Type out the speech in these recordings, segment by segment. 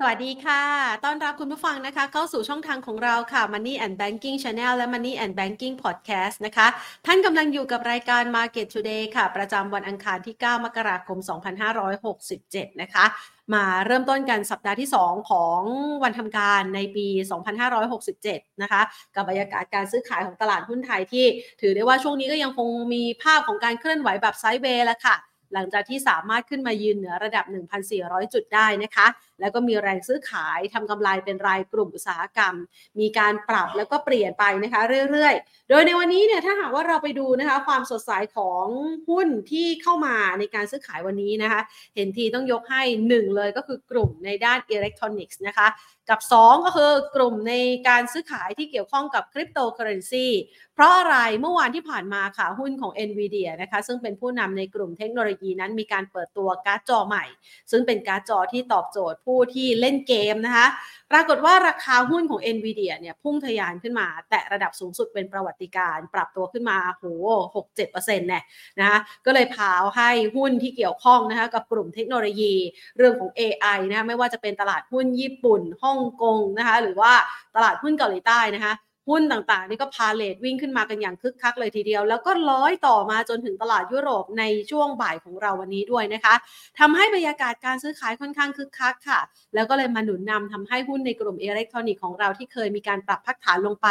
สวัสดีค่ะ ต้อนรับคุณผู้ฟังนะคะ เข้าสู่ช่องทางของเราค่ะ Money and Banking Channel และ Money and Banking Podcast นะคะ ท่านกำลังอยู่กับรายการ Market Today ค่ะ ประจำวันอังคารที่ 9 มกราคม 2567 นะคะ มาเริ่มต้นกันสัปดาห์ที่ 2 ของวันทำการในปี 2567 นะคะ กับบรรยากาศการซื้อขายของตลาดหุ้นไทยที่ ถือได้ว่าช่วงนี้ก็ยังคงมีภาพของการเคลื่อนไหวแบบไซด์เวย์ล้วค่ะหลังจากที่สามารถขึ้นมายืนเหนือระดับ 1,400 จุดได้นะคะ แล้วก็มีแรงซื้อขายทำกำไรเป็นรายกลุ่มอุตสาหกรรม มีการปรับแล้วก็เปลี่ยนไปนะคะเรื่อยๆ โดยในวันนี้เนี่ยถ้าหากว่าเราไปดูนะคะความสดใสของหุ้นที่เข้ามาในการซื้อขายวันนี้นะคะ เห็นทีต้องยกให้ 1 เลยก็คือกลุ่มในด้านอิเล็กทรอนิกส์นะคะกับ 2 ก็คือกลุ่มในการซื้อขายที่เกี่ยวข้องกับคริปโตเคอร์เรนซีเพราะอะไรเมื่อวานที่ผ่านมาค่ะหุ้นของ NVIDIA นะคะซึ่งเป็นผู้นำในกลุ่มเทคโนโลยีนั้นมีการเปิดตัวการ์ดจอใหม่ ซึ่งเป็นการ์ดจอที่ตอบโจทย์ผู้ที่เล่นเกมนะคะ ปรากฏว่าราคาหุ้นของ NVIDIA เนี่ยพุ่งทะยานขึ้นมา แตะระดับสูงสุดเป็นประวัติการ ปรับตัวขึ้นมาโห6-7%เนี่ยนะคะก็เลยพาวให้หุ้นที่เกี่ยวข้องนะคะกับกลุ่มเทคโนโลยีเรื่องของ AI นะคะไม่ว่าจะเป็นตลาดหุ้นญี่ปุ่นฮ่องกงนะคะหรือว่าตลาดหุ้นเกาหลีใต้นะคะ หุ้นต่างๆ นี่ก็พาเลทวิ่งขึ้นมากันอย่างคึกคักเลยทีเดียว แล้วก็ร้อยต่อมาจนถึงตลาดยุโรปในช่วงบ่ายของเราวันนี้ด้วยนะคะทำให้บรรยากาศการซื้อขายค่อนข้างคึกคักค่ะ แล้วก็เลยมาหนุนนำทำให้หุ้นในกลุ่มอิเล็กทรอนิกส์ของเราที่เคยมีการปรับพักฐานลงไป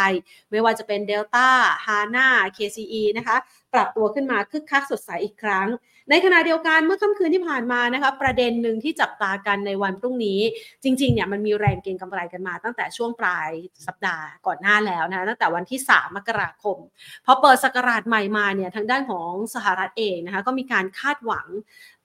ไม่ว่าจะเป็น Delta HANA KCE นะคะ ปรับตัวขึ้นมาคึกคักสดใสอีกครั้ง ในขณะเดียวกันเมื่อค่ำคืนที่ผ่านมานะคะประเด็นหนึ่งที่จับตากันในวันพรุ่งนี้ จริงๆเนี่ยมันมีแรงเก็งกำไรกันมา ตั้งแต่ช่วงปลายสัปดาห์ก่อนหน้าแล้วนะตั้งแต่วันที่ 3 มกราคมพอเปิดสกราชใหม่มาเนี่ยทางด้านของสหรัฐเองนะคะก็มีการคาดหวัง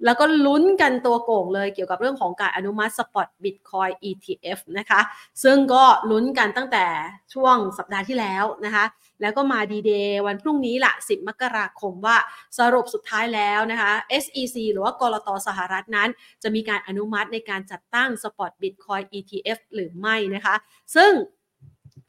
แล้วก็ลุ้นกันตัวโก่งเลยเกี่ยวกับเรื่องของการอนุมัติสปอตบิตคอย ETF นะคะซึ่งก็ลุ้นกันตั้งแต่ช่วงสัปดาห์ที่แล้วนะคะ แล้วก็มาดีเดย์วันพรุ่งนี้ละ10 มกราคมว่าสรุปสุดท้ายแล้วนะคะ SEC หรือว่ากรตสหรัฐนั้น จะมีการอนุมัติในการจัดตั้ง Spot Bitcoin ETF หรือไม่นะคะ ซึ่ง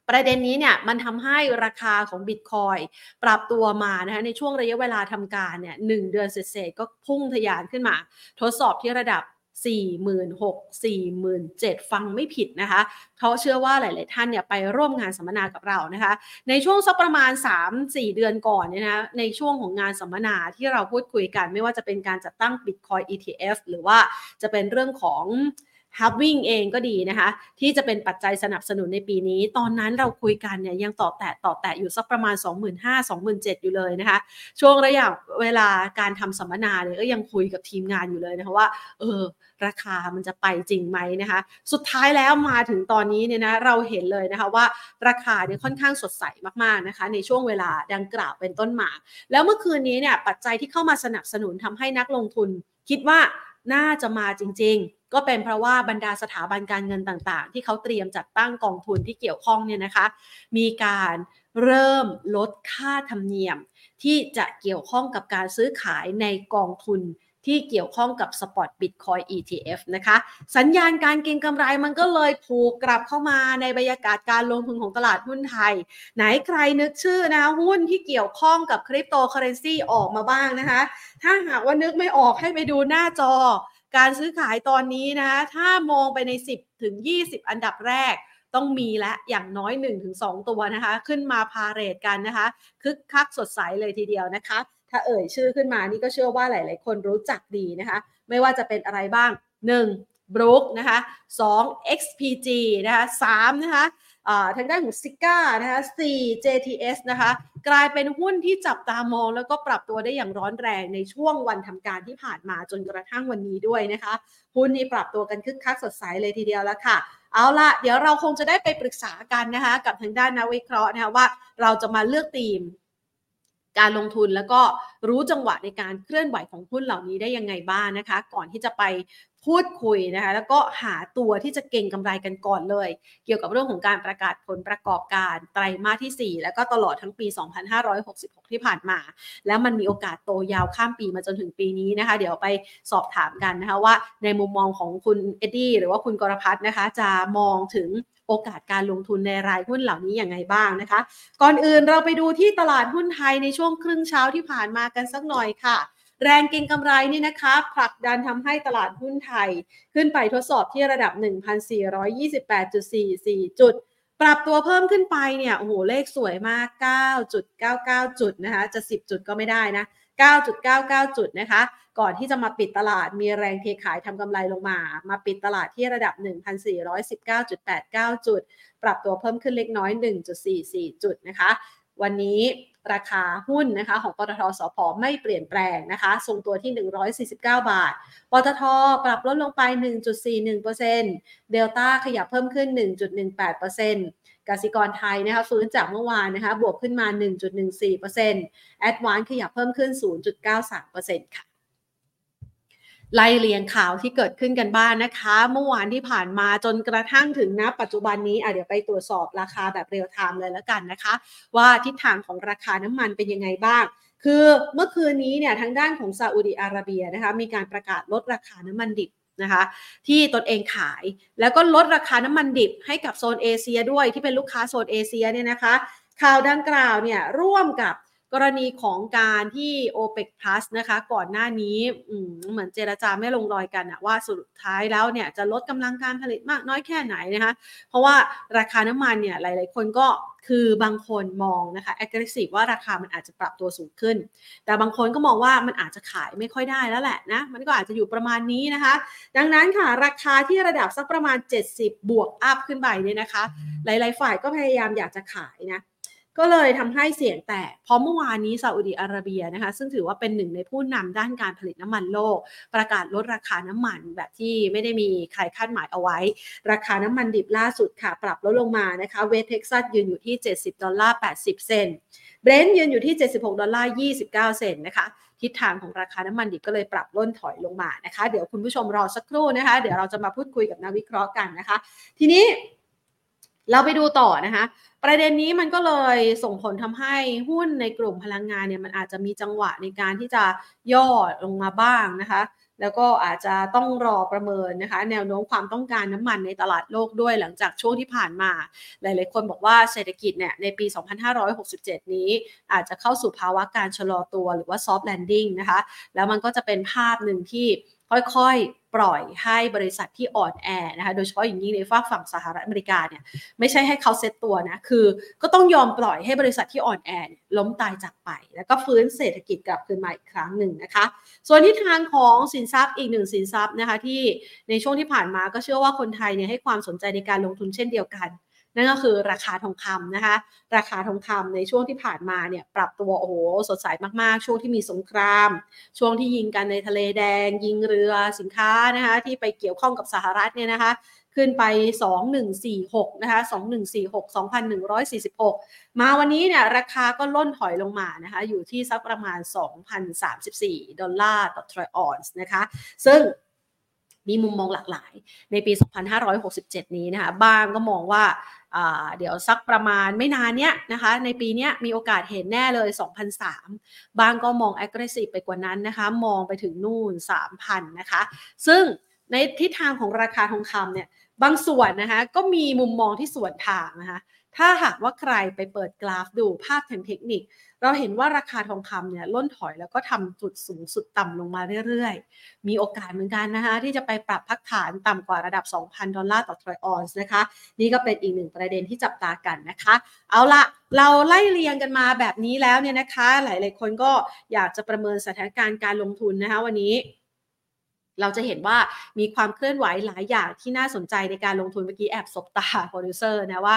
ประเด็นนี้เนี่ยมันทำให้ราคาของบิตคอยปรับตัวมานะคะในช่วงระยะเวลาทำการเนี่ยหเดือนเศษก็พุ่งทะยานขึ้นมา ทดสอบที่ระดับ 4 6 0 0 4 7ฟังไม่ผิดนะคะเขาเชื่อว่าหลาย ๆ ท่านเนี่ยไปร่วมงานสัมมนากับเรานะคะ ในช่วงสักประมาณ 3-4 เดือนก่อนเนี่ยนะในช่วงของงานสัมมนาที่เราพูดคุยกัน ไม่ว่าจะเป็นการจัดตั้ง Bitcoin ETF หรือว่าจะเป็นเรื่องของ ฮับวิ่งเองก็ดีนะคะ ที่จะเป็นปัจจัยสนับสนุนในปีนี้ ตอนนั้นเราคุยกันเนี่ยยังต่อแตะต่อแตะอยู่สักประมาณ 25,000-27,000 อยู่เลยนะคะ ช่วงระยะเวลาการทำสัมมนาเนี่ยก็ยังคุยกับทีมงานอยู่เลยนะคะว่า เออ ราคามันจะไปจริงไหมนะคะ สุดท้ายแล้วมาถึงตอนนี้เนี่ยนะเราเห็นเลยนะคะว่าราคาเนี่ยค่อนข้างสดใสมากๆนะคะ ในช่วงเวลาดังกล่าวเป็นต้นมา แล้วเมื่อคืนนี้เนี่ยปัจจัยที่เข้ามาสนับสนุนทำให้นักลงทุน คิดว่าน่าจะมาจริง ๆ ก็เป็นเพราะว่าบรรดาสถาบันการเงินต่างๆ ที่เขาเตรียมจัดตั้งกองทุนที่เกี่ยวข้องเนี่ยนะคะ มีการเริ่มลดค่าธรรมเนียม ที่จะเกี่ยวข้องกับการซื้อขายในกองทุนที่เกี่ยวข้องกับ Spot Bitcoin ETF นะคะ สัญญาณการเก็งกำไรมันก็เลยผูกกลับเข้ามาในบรรยากาศการลงทุนของตลาดหุ้นไทย ไหนใครนึกชื่อนะหุ้นที่เกี่ยวข้องกับคริปโตเคอเรนซีออกมาบ้างนะคะ ถ้าหากว่านึกไม่ออกให้ไปดูหน้าจอ การซื้อขายตอนนี้นะคะถ้ามองไปใน 10 ถึง 20 อันดับแรกต้องมีและอย่างน้อย 1-2 ตัวนะคะ ขึ้นมาพาเรทกันนะคะ คึกคักสดใสเลยทีเดียวนะคะ ถ้าเอ่ยชื่อขึ้นมานี่ก็เชื่อว่าหลาย ๆ คนรู้จักดีนะคะ ไม่ว่าจะเป็นอะไรบ้าง 1. b r o o k นะคะ 2. XPG นะคะ 3 นะคะ ทางด้านของซิก้านะคะ 4 JTS นะคะ กลายเป็นหุ้นที่จับตามอง แล้วก็ปรับตัวได้อย่างร้อนแรงในช่วงวันทำการที่ผ่านมาจนกระทั่งวันนี้ด้วยนะคะ หุ้นนี้ปรับตัวกันคึกคักสดใสเลยทีเดียวแล้วค่ะ เอาละเดี๋ยวเราคงจะได้ไปปรึกษากันนะคะ กับทางด้านนักวิเคราะห์นะคะว่าเราจะมาเลือกธีมการลงทุนแล้วก็รู้จังหวะในการเคลื่อนไหวของหุ้นเหล่านี้ได้ยังไงบ้างนะคะ ก่อนที่จะไป พูดคุยนะคะแล้วก็หาตัวที่จะเก่งกำไรกันก่อนเลย เกี่ยวกับเรื่องของการประกาศผลประกอบการไตรมาสที่ 4 แล้วก็ตลอดทั้งปี 2566 ที่ผ่านมา แล้วมันมีโอกาสโตยาวข้ามปีมาจนถึงปีนี้นะคะ เดี๋ยวไปสอบถามกันนะคะว่าในมุมมองของคุณเอ็ดดี้หรือว่าคุณกรพัฒน์นะคะ จะมองถึงโอกาสการลงทุนในรายหุ้นเหล่านี้อย่างไงบ้างนะคะ ก่อนอื่นเราไปดูที่ตลาดหุ้นไทยในช่วงครึ่งเช้าที่ผ่านมากันสักหน่อยค่ะ แรงเก็งกำไรนี่นะคะผลักดันทำให้ตลาดหุ้นไทย ขึ้นไปทดสอบที่ระดับ 1,428.44 จุด ปรับตัวเพิ่มขึ้นไปเนี่ยโอ้โหเลขสวยมาก 9.99 จุดนะคะจะ 10 จุดก็ไม่ได้นะ 9.99 จุดนะคะ ก่อนที่จะมาปิดตลาดมีแรงเทขายทำกำไรลงมา มาปิดตลาดที่ระดับ 1,419.89 จุด ปรับตัวเพิ่มขึ้นเล็กน้อย 1.44 จุดนะคะ วันนี้ ราคาหุ้นนะคะของปตทสพไม่เปลี่ยนแปลงนะคะทรงตัวที่ 149 บาท ปตทปรับลดลงไป 1.41%เดลต้าขยับเพิ่มขึ้น 1.18%กสิกรไทยนะคะฟื้นจากเมื่อวานนะคะบวกขึ้นมา 1.14%แอดวานขยับเพิ่มขึ้น 0.93%ค่ะ ไล่เรียงข่าวที่เกิดขึ้นกันบ้างนะคะ เมื่อวานที่ผ่านมาจนกระทั่งถึงณปัจจุบันนี้อะเดี๋ยวไปตรวจสอบราคาแบบเรียลไทม์เลยแล้วกันนะคะ ว่าทิศทางของราคาน้ำมันเป็นยังไงบ้าง คือเมื่อคืนนี้เนี่ยทางด้านของซาอุดีอาระเบียนะคะมีการประกาศลดราคาน้ำมันดิบนะคะที่ตนเองขายแล้วก็ลดราคาน้ำมันดิบให้กับโซนเอเชียด้วยที่เป็นลูกค้าโซนเอเชียเนี่ยนะคะ ข่าวดังกล่าวเนี่ยร่วมกับ กรณีของการที่ o p e ป Plus นะคะก่อนหน้านี้เหมือนเจรจาไม่ลงรอยกันอะว่าสุดท้ายแล้วเนี่ยจะลดกำลังการผลิตมากน้อยแค่ไหนนะคะเพราะว่าราคาน้ำมันเนี่ยหลาย ๆ คนก็คือบางคนมองนะคะ aggressive ว่าราคามันอาจจะปรับตัวสูงขึ้น แต่บางคนก็มองว่ามันอาจจะขายไม่ค่อยได้แล้วแหละนะ มันก็อาจจะอยู่ประมาณนี้นะคะ ดังนั้นค่ะ ราคาที่ระดับสักประมาณ 70 บวกอัพขึ้นไปเนี่ยนะคะ หลาย ๆ ฝ่ายก็พยายามอยากจะขายนะ ก็เลยทำให้เสียงแตก เพราะเมื่อวานนี้ซาอุดีอาระเบียนะคะ ซึ่งถือว่าเป็นหนึ่งในผู้นำด้านการผลิตน้ำมันโลก ประกาศลดราคาน้ำมันแบบที่ไม่ได้มีใครคาดหมายเอาไว้ ราคาน้ำมันดิบล่าสุดค่ะ ปรับลดลงมานะคะ เวสเท็กซัสยืนอยู่ที่ 70 ดอลลาร์ 80 เซนต์เบรนท์ยืนอยู่ที่ 76 ดอลลาร์ 29 เซนต์นะคะทิศทางของราคาน้ำมันดิบก็เลยปรับล่นถอยลงมานะคะ เดี๋ยวคุณผู้ชมรอสักครู่นะคะ เดี๋ยวเราจะมาพูดคุยกับนักวิเคราะห์กันนะคะ ทีนี้ เราไปดูต่อนะคะ ประเด็นนี้มันก็เลยส่งผลทำให้หุ้นในกลุ่มพลังงานเนี่ยมันอาจจะมีจังหวะในการที่จะย่อลงมาบ้างนะคะแล้วก็อาจจะต้องรอประเมินนะคะ แนวโน้มความต้องการน้ำมันในตลาดโลกด้วยหลังจากช่วงที่ผ่านมา หลาย ๆ คนบอกว่าเศรษฐกิจเนี่ยในปี 2567 นี้ อาจจะเข้าสู่ภาวะการชะลอตัวหรือว่า soft landing นะคะ แล้วมันก็จะเป็นภาพหนึ่งที่ค่อย ๆ ปล่อยให้บริษัทที่อ่อนแอนะคะโดยเฉพาะอย่างยิ่งในฝากฝั่งสหรัฐอเมริกาเนี่ยไม่ใช่ให้เขาเซตตัวนะคือ ก็ต้องยอมปล่อยให้บริษัทที่อ่อนแอล้มตายจากไป แล้วก็ฟื้นเศรษฐกิจกลับคืนมาอีกครั้งหนึ่งนะคะ ส่วนที่ทางของสินทรัพย์อีกหนึ่งสินทรัพย์นะคะที่ในช่วงที่ผ่านมาก็เชื่อว่าคนไทยเนี่ยให้ความสนใจในการลงทุนเช่นเดียวกัน นั่นก็คือราคาทองคำนะคะ ราคาทองคำในช่วงที่ผ่านมาเนี่ยปรับตัวโอ้โหสดใสมากๆ ช่วงที่มีสงคราม ช่วงที่ยิงกันในทะเลแดง ยิงเรือสินค้านะคะที่ไปเกี่ยวข้องกับสหรัฐเนี่ยนะคะขึ้นไป 2146 นะคะ 2146 2146 มาวันนี้เนี่ยราคาก็ล่นถอยลงมานะคะ อยู่ที่สักประมาณ 2,034 ดอลลาร์ต่อทรอยออนซ์นะคะ ซึ่งมีมุมมองหลากหลายในปี 2567 นี้นะคะ บ้างก็มองว่า เดี๋ยวสักประมาณไม่นานเนี้ยนะคะ ในปีนี้มีโอกาสเห็นแน่เลย 2,300 บ้างก็มอง aggressive ไปกว่านั้นนะคะ มองไปถึงนู่น 3,000 นะคะ ซึ่งในทิศทางของราคาทองคำเนี่ยบางส่วนนะคะก็มีมุมมองที่สวนทางนะคะ ถ้าหากว่าใครไปเปิดกราฟดูภาพทางเทคนิค เราเห็นว่าราคาทองคำเนี่ยล่นถอยแล้วก็ทำจุดสูงสุดต่ำลงมาเรื่อยๆ มีโอกาสเหมือนกันนะคะที่จะไปปรับพักฐานต่ำกว่าระดับ 2,000 ดอลลาร์ต่อทรอยออนซ์นะคะ นี่ก็เป็นอีกหนึ่งประเด็นที่จับตากันนะคะ เอาละเราไล่เรียงกันมาแบบนี้แล้วเนี่ยนะคะ หลายๆคนก็อยากจะประเมินสถานการณ์การลงทุนนะคะวันนี้ เราจะเห็นว่ามีความเคลื่อนไหวหลายอย่างที่น่าสนใจในการลงทุนเมื่อกี้แอบสบตาโปรดิวเซอร์นะว่า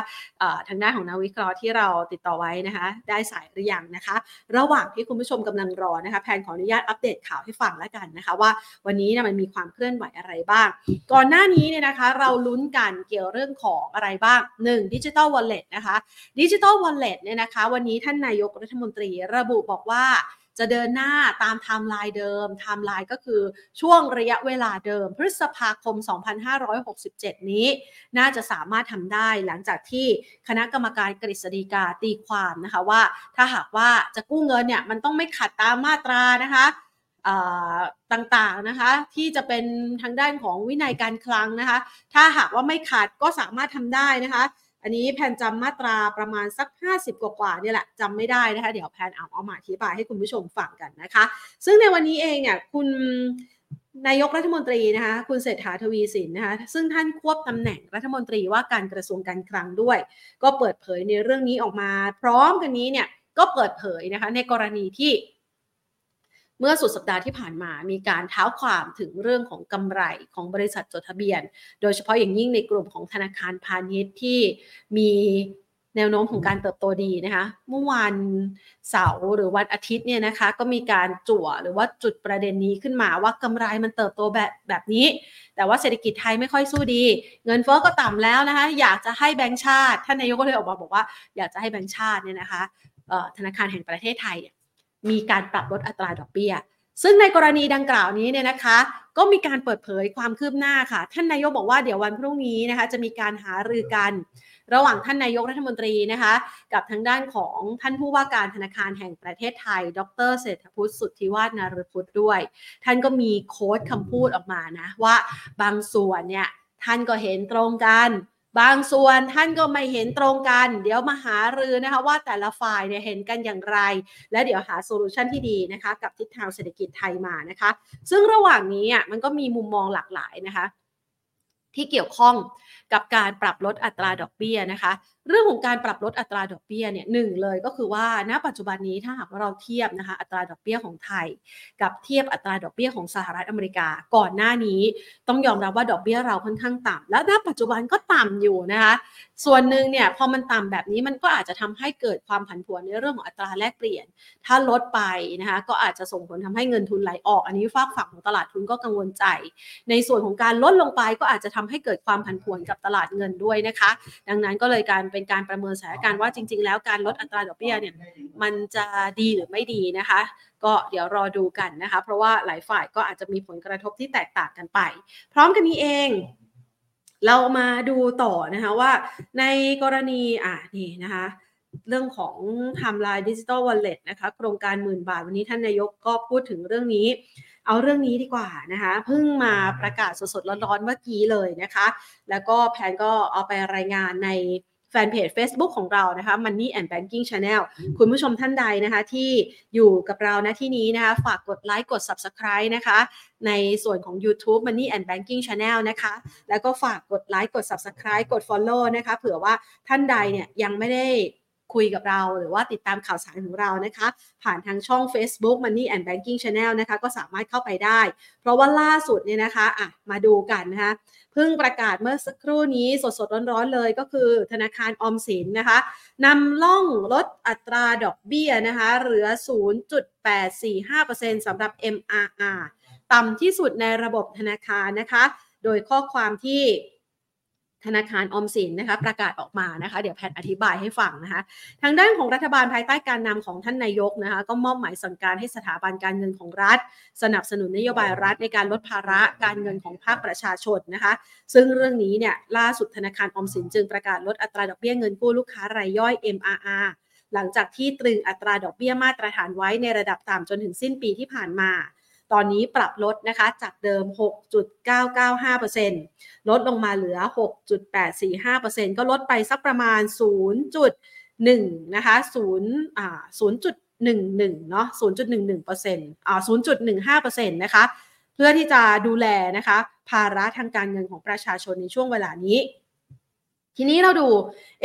ทางด้านของนักวิเคราะห์ที่เราติดต่อไว้นะคะ ได้สายหรือยังนะคะ ระหว่างที่คุณผู้ชมกำลังรอนะคะแพนขออนุญาตอัปเดตข่าวให้ฟังแล้วกันนะคะ ว่าวันนี้นะมันมีความเคลื่อนไหวอะไรบ้าง ก่อนหน้านี้เนี่ยนะคะเราลุ้นกันเกี่ยวเรื่องของอะไรบ้าง1ดิจิทัลวอลเล็ตนะคะดิจิทัลวอลเล็ตเนี่ยนะคะ วันนี้ท่านนายกรัฐมนตรีระบุบอกว่า จะเดินหน้าตามไทม์ไลน์เดิมไทม์ไลน์ก็คือช่วงระยะเวลาเดิม พฤษภาคม 2567 นี้ น่าจะสามารถทำได้หลังจากที่คณะกรรมการกฤษฎีกาตีความนะคะว่า ถ้าหากว่าจะกู้เงินเนี่ยมันต้องไม่ขัดตามมาตรานะคะต่างๆนะคะที่จะเป็นทางด้านของวินัยการคลังนะคะ ถ้าหากว่าไม่ขัดก็สามารถทำได้นะคะ อันนี้แพนจำมาตราประมาณสัก 50 กว่าๆเนี่ยแหละจำไม่ได้นะคะ เดี๋ยวแพนเอาเอามาอธิบายให้คุณผู้ชมฟังกันนะคะ ซึ่งในวันนี้เองเนี่ยคุณนายกรัฐมนตรีนะคะคุณเศรษฐาทวีสินนะคะซึ่งท่านควบตำแหน่งรัฐมนตรีว่าการกระทรวงการคลังด้วย ก็เปิดเผยในเรื่องนี้ออกมา พร้อมกันนี้เนี่ยก็เปิดเผยนะคะในกรณีที่ มื่อสุดสัปดาห์ที่ผ่านมามีการเท้าความถึงเรื่องของกำไรของบริษัทจดทะเบียน โดยเฉพาะอย่างยิ่งในกลุ่มของธนาคารพาณิชย์ที่มีแนวโน้มของการเติบโตดีนะคะ เมื่อวันเสาร์หรือวันอาทิตย์เนี่ยนะคะ ก็มีการจั่วหรือว่าจุดประเด็นนี้ขึ้นมาว่ากำไรมันเติบโตแบบแบบนี้ แต่ว่าเศรษฐกิจไทยไม่ค่อยสู้ดี เงินเฟ้อก็ต่ำแล้วนะคะ อยากจะให้แบงก์ชาติ ท่านนายกก็เลยออกมาบอกว่าอยากจะให้แบงก์ชาติเนี่ยนะคะธนาคารแห่งประเทศไทย มีการปรับลดอัตราดอกเบี้ย ซึ่งในกรณีดังกล่าวนี้เนี่ยนะคะ ก็มีการเปิดเผยความคืบหน้าค่ะ ท่านนายกบอกว่าเดี๋ยววันพรุ่งนี้นะคะจะมีการหารือกัน ระหว่างท่านนายกรัฐมนตรีนะคะ กับทางด้านของท่านผู้ว่าการธนาคารแห่งประเทศไทย ดรเศรษฐพุทธสุทธิวาฒนารพุทธด้วย ท่านก็มีโค้ดคำพูดออกมานะว่าบางส่วนเนี่ยท่านก็เห็นตรงกัน บางส่วนท่านก็ไม่เห็นตรงกัน เดี๋ยวมาหารือนะคะว่าแต่ละฝ่ายเนี่ยเห็นกันอย่างไร และเดี๋ยวหา solution ที่ดีนะคะกับทิศทางเศรษฐกิจไทยมานะคะ ซึ่งระหว่างนี้อะมันก็มีมุมมองหลากหลายนะคะ ที่เกี่ยวข้องกับการปรับลดอัตราดอกเบี้ยนะคะ เรื่องของการปรับลดอัตราดอกเบี้ยเนี่ยหนึ่งเลยก็คือว่าณปัจจุบันนี้ถ้าหากว่าเราเทียบนะคะอัตราดอกเบี้ยของไทย กับเทียบอัตราดอกเบี้ยของสหรัฐอเมริกา ก่อนหน้านี้ต้องยอมรับว่าดอกเบี้ยเราค่อนข้างต่ำแล้วณปัจจุบันก็ต่ำอยู่นะคะส่วนหนึ่งเนี่ยพอมันต่ำแบบนี้มันก็อาจจะทำให้เกิดความผันผวนในเรื่องของอัตราแลกเปลี่ยน ถ้าลดไปนะคะก็อาจจะส่งผลทำให้เงินทุนไหลออก อันนี้ฝากฝั่งของตลาดทุนก็กังวลใจ ในส่วนของการลดลงไปก็อาจจะทำให้เกิดความผันผวนกับตลาดเงินด้วยนะคะ ดังนั้นก็เลยการเป็นการประเมินสถานการณ์ว่าจริง ๆ แล้วการลดอัตราดอกเบี้ยเนี่ยมันจะดีหรือไม่ดีนะคะ ก็เดี๋ยวรอดูกันนะคะ เพราะว่าหลายฝ่ายก็อาจจะมีผลกระทบที่แตกต่างกันไป พร้อมกันนี้เองเรามาดูต่อนะคะว่าในกรณีอะนี่นะคะเรื่องของไทม์ไลน์ดิจิทัลวอลเล็ตนะคะโครงการหมื่นบาท วันนี้ท่านนายกก็พูดถึงเรื่องนี้ เอาเรื่องนี้ดีกว่านะคะเพิ่งมาประกาศสดๆร้อนๆเมื่อกี้เลยนะคะ แล้วก็แพนก็เอาไปรายงานใน แฟนเพจ Facebook ของเรานะคะ Money and Banking Channel คุณผู้ชมท่านใดนะคะที่อยู่กับเราณที่นี้นะคะ ฝากกดไลค์กด Subscribe นะคะ ในส่วนของ YouTube Money and Banking Channel นะคะ แล้วก็ฝากกดไลค์กด Subscribe กด Follow นะคะเผื่อว่าท่านใดเนี่ยยังไม่ได้คุยกับเราหรือว่าติดตามข่าวสารของเรานะคะ ผ่านทางช่อง Facebook Money and Banking Channel นะคะ ก็สามารถเข้าไปได้ เพราะว่าล่าสุดเนี่ยนะคะอะมาดูกันนะคะ เพิ่งประกาศเมื่อสักครู่นี้สดๆร้อนๆเลยก็คือธนาคารออมสินนะคะนำล่องลดอัตราดอกเบี้ยนะคะเหลือ 0.845%สำหรับ MRR ต่ำที่สุดในระบบธนาคารนะคะ โดยข้อความที่ ธนาคารออมสินนะคะประกาศออกมานะคะ เดี๋ยวแพทอธิบายให้ฟังนะคะ ทางด้านของรัฐบาลภายใต้การนำของท่านนายกนะคะ ก็มอบหมายสั่งการให้สถาบันการเงินของรัฐ สนับสนุนนโยบายรัฐในการลดภาระการเงินของภาคประชาชนนะคะ ซึ่งเรื่องนี้เนี่ยล่าสุดธนาคารออมสินจึงประกาศลดอัตราดอกเบี้ยเงินกู้ลูกค้ารายย่อย MRR หลังจากที่ตรึงอัตราดอกเบี้ยมาตรฐานไว้ในระดับต่ำจนถึงสิ้นปีที่ผ่านมา ตอนนี้ปรับลดนะคะจากเดิม 6.995%ลดลงมาเหลือ 6.845%ก็ลดไปสักประมาณ 0.1นะคะ0อ่า0.11เนาะ0.11%อ่า0.15%นะคะเพื่อที่จะดูแลนะคะ ภาระทางการเงินของประชาชนในช่วงเวลานี้ ทีนี้เราดู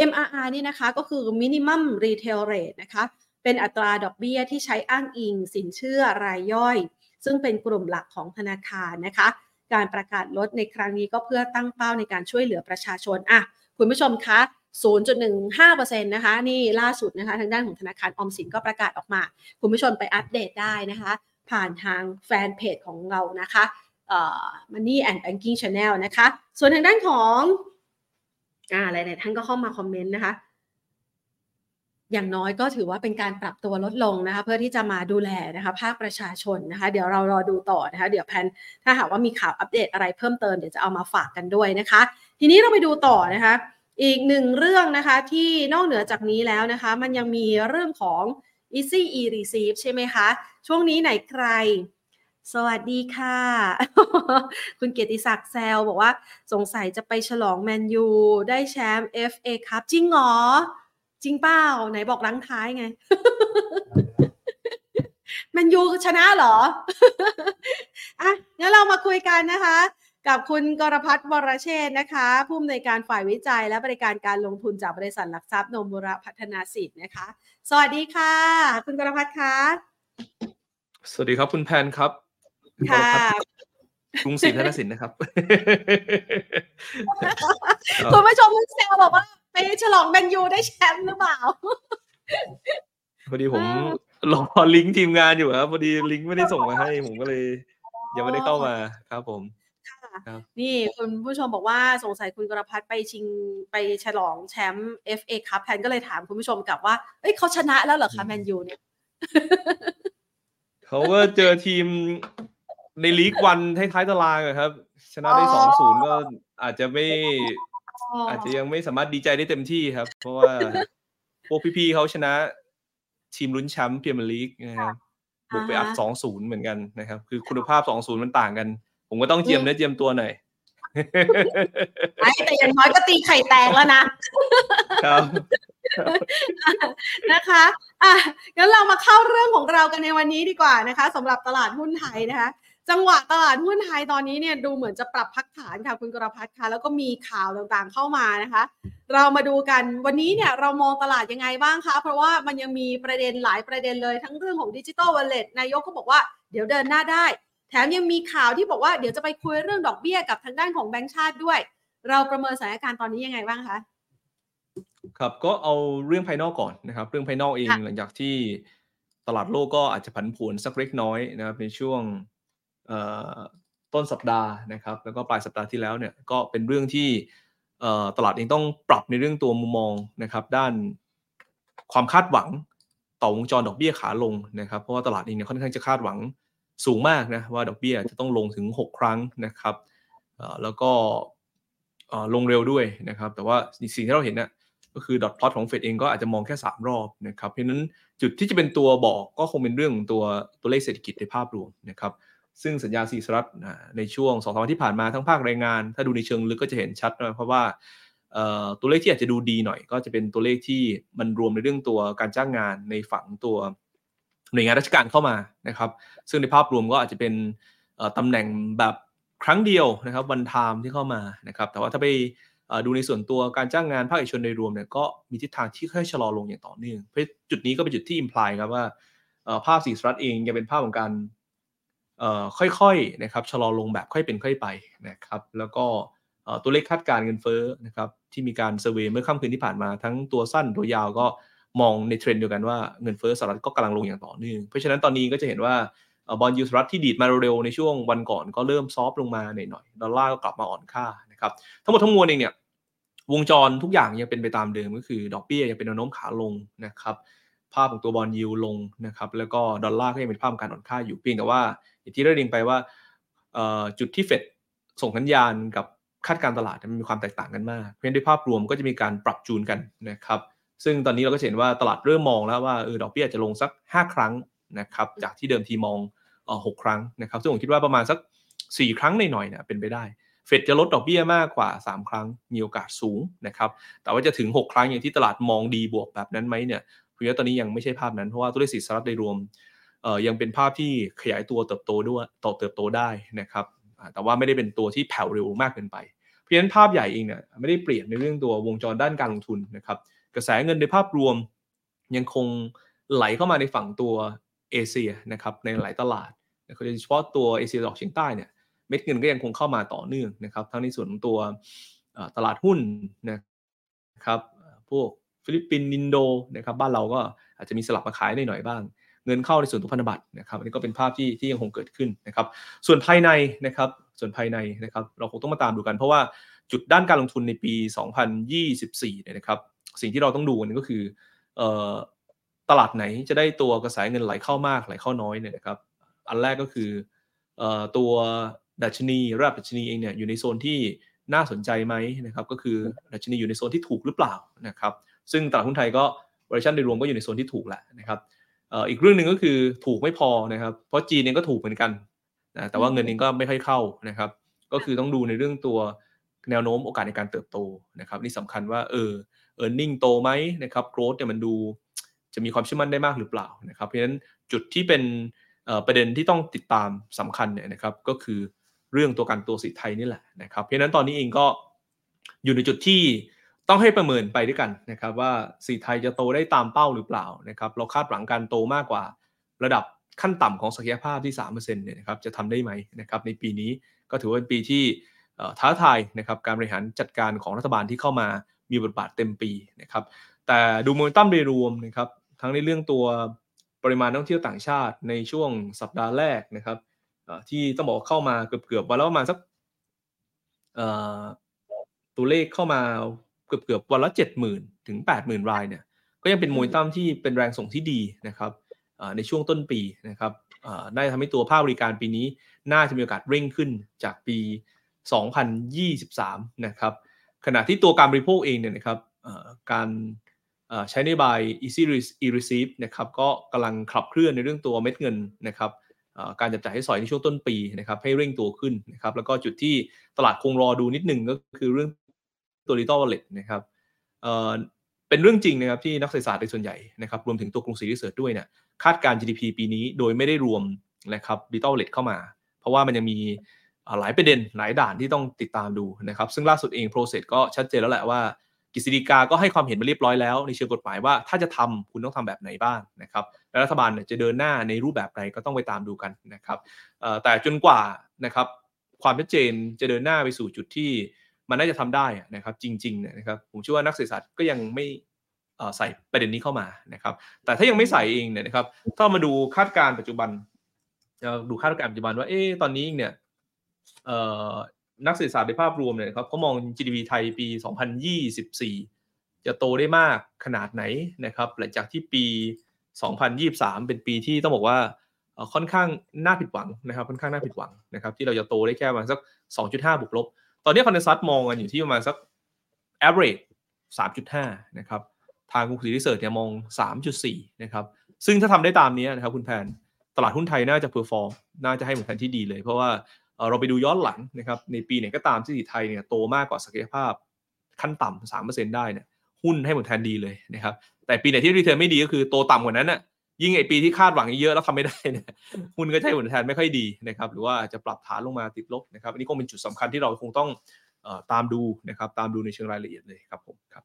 MRR นี่นะคะก็คือ minimum retail rate นะคะ เป็นอัตราดอกเบี้ยที่ใช้อ้างอิงสินเชื่อรายย่อย ซึ่งเป็นกลุ่มหลักของธนาคารนะคะ การประกาศลดในครั้งนี้ก็เพื่อตั้งเป้าในการช่วยเหลือประชาชนอะคุณผู้ชมคะ0.15%นะคะนี่ล่าสุดนะคะทางด้านของธนาคารออมสินก็ประกาศออกมา คุณผู้ชมไปอัปเดตได้นะคะ ผ่านทางแฟนเพจของเรานะคะเอ่อ Money and Banking Channel นะคะ ส่วนทางด้านของอ่าหลายๆท่านก็เข้ามาคอมเมนต์นะคะ อย่างน้อยก็ถือว่าเป็นการปรับตัวลดลงนะคะเพื่อที่จะมาดูแลนะคะภาคประชาชนนะคะ เดี๋ยวเรารอดูต่อนะคะ เดี๋ยวแพนถ้าหากว่ามีข่าวอัปเดตอะไรเพิ่มเติมเดี๋ยวจะเอามาฝากกันด้วยนะคะ ทีนี้เราไปดูต่อนะคะ อีกหนึ่งเรื่องนะคะที่นอกเหนือจากนี้แล้วนะคะ มันยังมีเรื่องของ easy e receive ใช่ไหมคะ ช่วงนี้ไหนใคร สวัสดีค่ะ คุณเกียรติศักดิ์แซวบอกว่าสงสัยจะไปฉลองแมนยูได้แชมป์ FA ครับจริงเหรอ จริงเปล่าไหนบอกลังท้ายไงแมนยูชนะเหรอ อะงั้นเรามาคุยกันนะคะ กับคุณกรพัฒน์วรเชษนะคะ ผู้อำนวยการฝ่ายวิจัยและบริการการลงทุนจากบริษัทหลักทรัพย์นมบุระพัฒนาสิทธิ์นะคะ สวัสดีค่ะ คุณกรพัฒน์คะสวัสดีครับคุณแพนครับค่ะกรุงศรีธนสินนะครับคุณผู้ชมแซวบอกว่าไป ฉลองแมนยูได้แชมป์หรือเปล่า พอดีผมรอลิงก์ทีมงานอยู่ครับพอดีลิงก์ไม่ได้ส่งมาให้ผมก็เลย ยังไม่ได้เข้ามาครับผมครับนี่คุณผู้ชมบอกว่าสงสัยคุณกรพัฒน์ไปชิงไปฉลองแชมป์ FA คัพแทนก็เลยถามคุณผู้ชมกลับว่าเอ้ยเขาชนะแล้วเหรอคะแมนยูเนี่ยเขาก็เจอทีมในลีกวันท้ายๆตารางอะครับ ชนะได้สองศูนย์ก็อาจจะไม่ อาจจะยังไม่สามารถดีใจได้เต็มที่ครับ เพราะว่าพวกพี่ๆเขาชนะ ทีมลุ้นแชมป์พรีเมียร์ลีกนะครับบุกไปอัดสองศูนย์เหมือนกันนะครับ คือคุณภาพสองศูนย์มันต่างกัน ผมก็ต้องเจียมเนื้อเจียมตัวหน่อยไอ้แต่อย่างน้อยก็ตีไข่แตกแล้วนะ ครับนะคะอะงั้นเรามาเข้าเรื่องของเรากันในวันนี้ดีกว่านะคะสำหรับตลาดหุ้นไทยนะคะ จังหวะตลาดหุ้นไทยตอนนี้เนี่ยดูเหมือนจะปรับพักฐานค่ะคุณกรพัฒน์ค่ะแล้วก็มีข่าวต่างๆเข้ามานะคะ เรามาดูกันวันนี้เนี่ยเรามองตลาดยังไงบ้างคะ เพราะว่ามันยังมีประเด็นหลายประเด็นเลยทั้งเรื่องของดิจิ t a ลวอลเล็ตนายกก็บอกว่าเดี๋ยวเดินหน้าได้ แถมยังมีข่าวที่บอกว่าเดี๋ยวจะไปคุยเรื่องดอกเบี้ยกับทางด้านของแบงก์ชาติด้วย เราประเมินสถานการณ์ตอนนี้ยังไงบ้างคะครับก็เอาเรื่องภายนอกก่อนนะครับ เรื่องภายนอกเองค่ะหลังจากที่ตลาดโลกก็อาจจะผันผวนสักเล็กน้อยนะครับในช่วงเอ่อ ต้นสัปดาห์นะครับ แล้วก็ปลายสัปดาห์ที่แล้วเนี่ยก็เป็นเรื่องที่ตลาดเองต้องปรับในเรื่องตัวมุมมองนะครับ ด้านความคาดหวังต่อวงจรดอกเบี้ยขาลงนะครับ เพราะว่าตลาดเองเนี่ยค่อนข้างจะคาดหวังสูงมากนะว่าดอกเบี้ยจะต้องลงถึง 6 ครั้งนะครับแล้วก็ลงเร็วด้วยนะครับ แต่ว่าสิ่งที่เราเห็นน่ะก็คือดอทพลอตของเฟดเองก็อาจจะมองแค่ 3 รอบนะครับ เพราะฉะนั้นจุดที่จะเป็นตัวบอกก็คงเป็นเรื่องของตัวตัวเลขเศรษฐกิจในภาพรวมนะครับ ซึ่งสัญญาสีสรัฐในช่วงสองสามวันที่ผ่านมาทั้งภาคแรงงาน ถ้าดูในเชิงลึกก็จะเห็นชัดนะเพราะว่าตัวเลขที่อาจจะดูดีหน่อยก็จะเป็นตัวเลขที่มันรวมในเรื่องตัวการจ้างงานในฝั่งตัวหน่วยงานราชการเข้ามานะครับ ซึ่งในภาพรวมก็อาจจะเป็นตำแหน่งแบบครั้งเดียวนะครับ one time ที่เข้ามานะครับ แต่ว่าถ้าไปดูในส่วนตัวการจ้างงานภาคเอกชนโดยรวมเนี่ยก็มีทิศทางที่ค่อยชะลอลงอย่างต่อเนื่องเพราะจุดนี้ก็เป็นจุดที่ imply ครับว่าภาพฝั่งสหรัฐเองยังเป็นภาพของการ ค่อยๆนะครับชะลอลงแบบค่อยเป็นค่อยไปนะครับแล้วก็ตัวเลขคาดการณ์เงินเฟ้อนะครับที่มีการ survey เมื่อค่ำคืนที่ผ่านมาทั้งตัวสั้นตัวยาวก็มองในเทรนด์เดียวกันว่าเงินเฟ้อสหรัฐก็กำลังลงอย่างต่อเนื่องเพราะฉะนั้นตอนนี้ก็จะเห็นว่า bond yield สหรัฐที่ดีดมาเร็วๆในช่วงวันก่อนก็เริ่ม soft ลงมาหน่อยๆดอลลาร์ก็กลับมาอ่อนค่านะครับทั้งหมดทั้งมวลเองเนี่ยวงจรทุกอย่างยังเป็นไปตามเดิมก็คือดอกเบี้ยยังเป็นแนวโน้มขาลงนะครับ ภาพของตัวบอลยิวลงนะครับแล้วก็ดอลลาร์ก็ยังเป็นภาพของการอ่อนค่าอยู่เพียงแต่ว่าอย่างที่ได้เรียนไปว่าจุดที่เฟดส่งสัญญาณกับคาดการตลาดมันมีความแตกต่างกันมาก เพราะฉะนั้นด้วยภาพรวมก็จะมีการปรับจูนกันนะครับซึ่งตอนนี้เราก็เห็นว่าตลาดเริ่มมองแล้วว่าเออดอกเบี้ยจะลงสัก 5 ครั้งนะครับจากที่เดิมทีมองหกครั้งนะครับซึ่งผมคิดว่าประมาณสัก 4 ครั้งหน่อยๆเนี่ยเป็นไปได้เฟดจะลดดอกเบี้ยมากกว่า 3 ครั้งมีโอกาสสูงนะครับแต่ว่าจะถึง 6 ครั้งอย่างที่ตลาดมองดีบวกแบบนั้นไหมเนี่ย ผมว่าตอนนี้ยังไม่ใช่ภาพนั้น เพราะว่าตัวเลขสินทรัพย์โดยรวมยังเป็นภาพที่ขยายตัวเติบโตด้วยโตเติบโตได้นะครับแต่ว่าไม่ได้เป็นตัวที่แผ่วเร็วมากเกินไป เพราะฉะนั้นภาพใหญ่เองเนี่ยไม่ได้เปลี่ยนในเรื่องตัววงจรด้านการลงทุนนะครับกระแสเงินในภาพรวมยังคงไหลเข้ามาในฝั่งตัวเอเชียนะครับในหลายตลาดโดยเฉพาะตัวเอเชียตะวันออกเฉียงใต้เนี่ยเม็ดเงินก็ยังคงเข้ามาต่อเนื่องนะครับทั้งในส่วนของตัวตลาดหุ้นนะครับพวก ฟิลิปปินส์อินโดนะครับบ้านเราก็อาจจะมีสลับมาขายได้หน่อยบ้าง เงินเข้าในส่วนตัวพันธบัตรนะครับอันนี้ก็เป็นภาพที่ที่ยังคงเกิดขึ้นนะครับ ส่วนภายในนะครับส่วนภายในนะครับเราคงต้องมาตามดูกัน เพราะว่าจุดด้านการลงทุนในปี 2024เนี่ยนะครับสิ่งที่เราต้องดูกันก็คือเอ่อตลาดไหนจะได้ตัวกระแสเงินไหลเข้ามากไหลเข้าน้อยเนี่ยนะครับอันแรกก็คือเอ่อตัวดัชนีระดับดัชนีเองเนี่ยอยู่ในโซนที่น่าสนใจไหมนะครับก็คือดัชนีอยู่ในโซนที่ถูกหรือเปล่านะครับ ซึ่งตลาดหุ้นไทยก็ valuation โดยรวมก็อยู่ในโซนที่ถูกแหละนะครับเอ่ออีกเรื่องหนึ่งก็คือถูกไม่พอนะครับ เพราะจีนเองก็ถูกเหมือนกันนะแต่ว่าเงินเองก็ไม่ค่อยเข้านะครับ ก็คือต้องดูในเรื่องตัวแนวโน้มโอกาสในการเติบโตนะครับนี่สำคัญว่าเออ earning โตไหมนะครับ growth เนี่ยมันดูจะมีความเชื่อมั่นได้มากหรือเปล่านะครับ เพราะฉะนั้นจุดที่เป็นประเด็นที่ต้องติดตามสำคัญเนี่ยนะครับ ก็คือเรื่องตัวการตัวสิทธิไทยนี่แหละนะครับ เพราะฉะนั้นตอนนี้เองก็อยู่ในจุดที่ ต้องให้ประเมินไปด้วยกันนะครับว่าสีไทยจะโตได้ตามเป้าหรือเปล่านะครับเราคาดหวังการโตมากกว่าระดับขั้นต่ำของศักยภาพที่3%เนี่ยนะครับจะทำได้ไหมนะครับในปีนี้ก็ถือว่าเป็นปีที่ท้าทายนะครับการบริหารจัดการของรัฐบาลที่เข้ามามีบทบาทเต็มปีนะครับแต่ดูโมเมนตัมโดยรวมนะครับทั้งในเรื่องตัวปริมาณนักท่องเที่ยวต่างชาติในช่วงสัปดาห์แรกนะครับที่ต้องบอกเข้ามาเกือบๆวันละประมาณสักตัวเลขเข้ามา เกือบๆวันละเจ็ดหมื่นถึงแปดหมื่นรายเนี่ยก็ยังเป็นโมเมนตัมที่เป็นแรงส่งที่ดีนะครับในช่วงต้นปีนะครับได้ทำให้ตัวภาคบริการปีนี้ น่าจะมีโอกาสเร่งขึ้นจากปี 2023 นะครับ ขณะที่ตัวการบริโภคเองเนี่ยนะครับการใช้นโยบาย easy receive นะครับก็กำลังขับเคลื่อนในเรื่องตัวเม็ดเงินนะครับการจับจ่ายให้สอยในช่วงต้นปีนะครับให้เร่งตัวขึ้นนะครับแล้วก็จุดที่ตลาดคงรอดูนิดนึงก็คือเรื่อง ตัว digital wallet นะครับเป็นเรื่องจริงนะครับที่นักเศรษฐศาสตร์ในส่วนใหญ่นะครับรวมถึงตัวกรุงศรีรีเสิร์ชด้วยเนี่ยคาดการ GDP ปีนี้โดยไม่ได้รวมนะครับ digital wallet เข้ามา เพราะว่ามันยังมีหลายประเด็นหลายด่านที่ต้องติดตามดูนะครับซึ่งล่าสุดเอง process ก็ชัดเจนแล้วแหละว่า กฤษฎีกาก็ให้ความเห็นมาเรียบร้อยแล้ว ในเชิงกฎหมายว่าถ้าจะทำคุณต้องทำแบบไหนบ้างนะครับและรัฐบาลจะเดินหน้าในรูปแบบไหนก็ต้องไปตามดูกันนะครับแต่จนกว่านะครับความชัดเจนจะเดินหน้าไปสู่จุดที่ มันน่าจะทำได้นะครับจริงๆนะครับผมเชื่อว่านักเศรษฐศาสตร์ก็ยังไม่ใส่ประเด็นนี้เข้ามานะครับ แต่ถ้ายังไม่ใส่เองเนี่ยนะครับถ้ามาดูคาดการณ์ปัจจุบันดูคาดการณ์ปัจจุบันว่าเอ๊ตอนนี้เนี่ยนักเศรษฐศาสตร์ในภาพรวมเนี่ยครับเขามอง GDP ไทยปี 2024 จะโตได้มากขนาดไหนนะครับหลังจากที่ปี 2023 เป็นปีที่ต้องบอกว่าค่อนข้างน่าผิดหวังนะครับค่อนข้างน่าผิดหวังนะครับที่เราจะโตได้แค่ประมาณสัก 2.5 บวกลบ ตอนนี้คอนเนซัสมองกันอยู่ที่ประมาณสัก average 3.5 นะครับทางกรุงศรี research เนี่ยมอง 3.4 นะครับ ซึ่งถ้าทำได้ตามนี้นะครับคุณแพน ตลาดหุ้นไทยน่าจะ perform น่าจะให้ผลแทนที่ดีเลย เพราะว่าเราไปดูย้อนหลังนะครับ ในปีไหนก็ตามที่ไทยเนี่ยโตมากกว่าศักยภาพขั้นต่ำสามเปอร์เซ็นต์ได้เนี่ย หุ้นให้ผลแทนดีเลยนะครับ แต่ปีไหนที่ return ไม่ดีก็คือโตต่ำกว่านั้นน่ะ ยิ่งไอปีที่คาดหวังเยอะแล้วทำไม่ได้เนี่ยหุ้นก็ให้ผลตอบแทนไม่ค่อยดีนะครับหรือว่าจะปรับฐานลงมาติดลบนะครับอันนี้คงเป็นจุดสำคัญที่เราคงต้องตามดูนะครับตามดูในเชิงรายละเอียดเลยครับผมครับ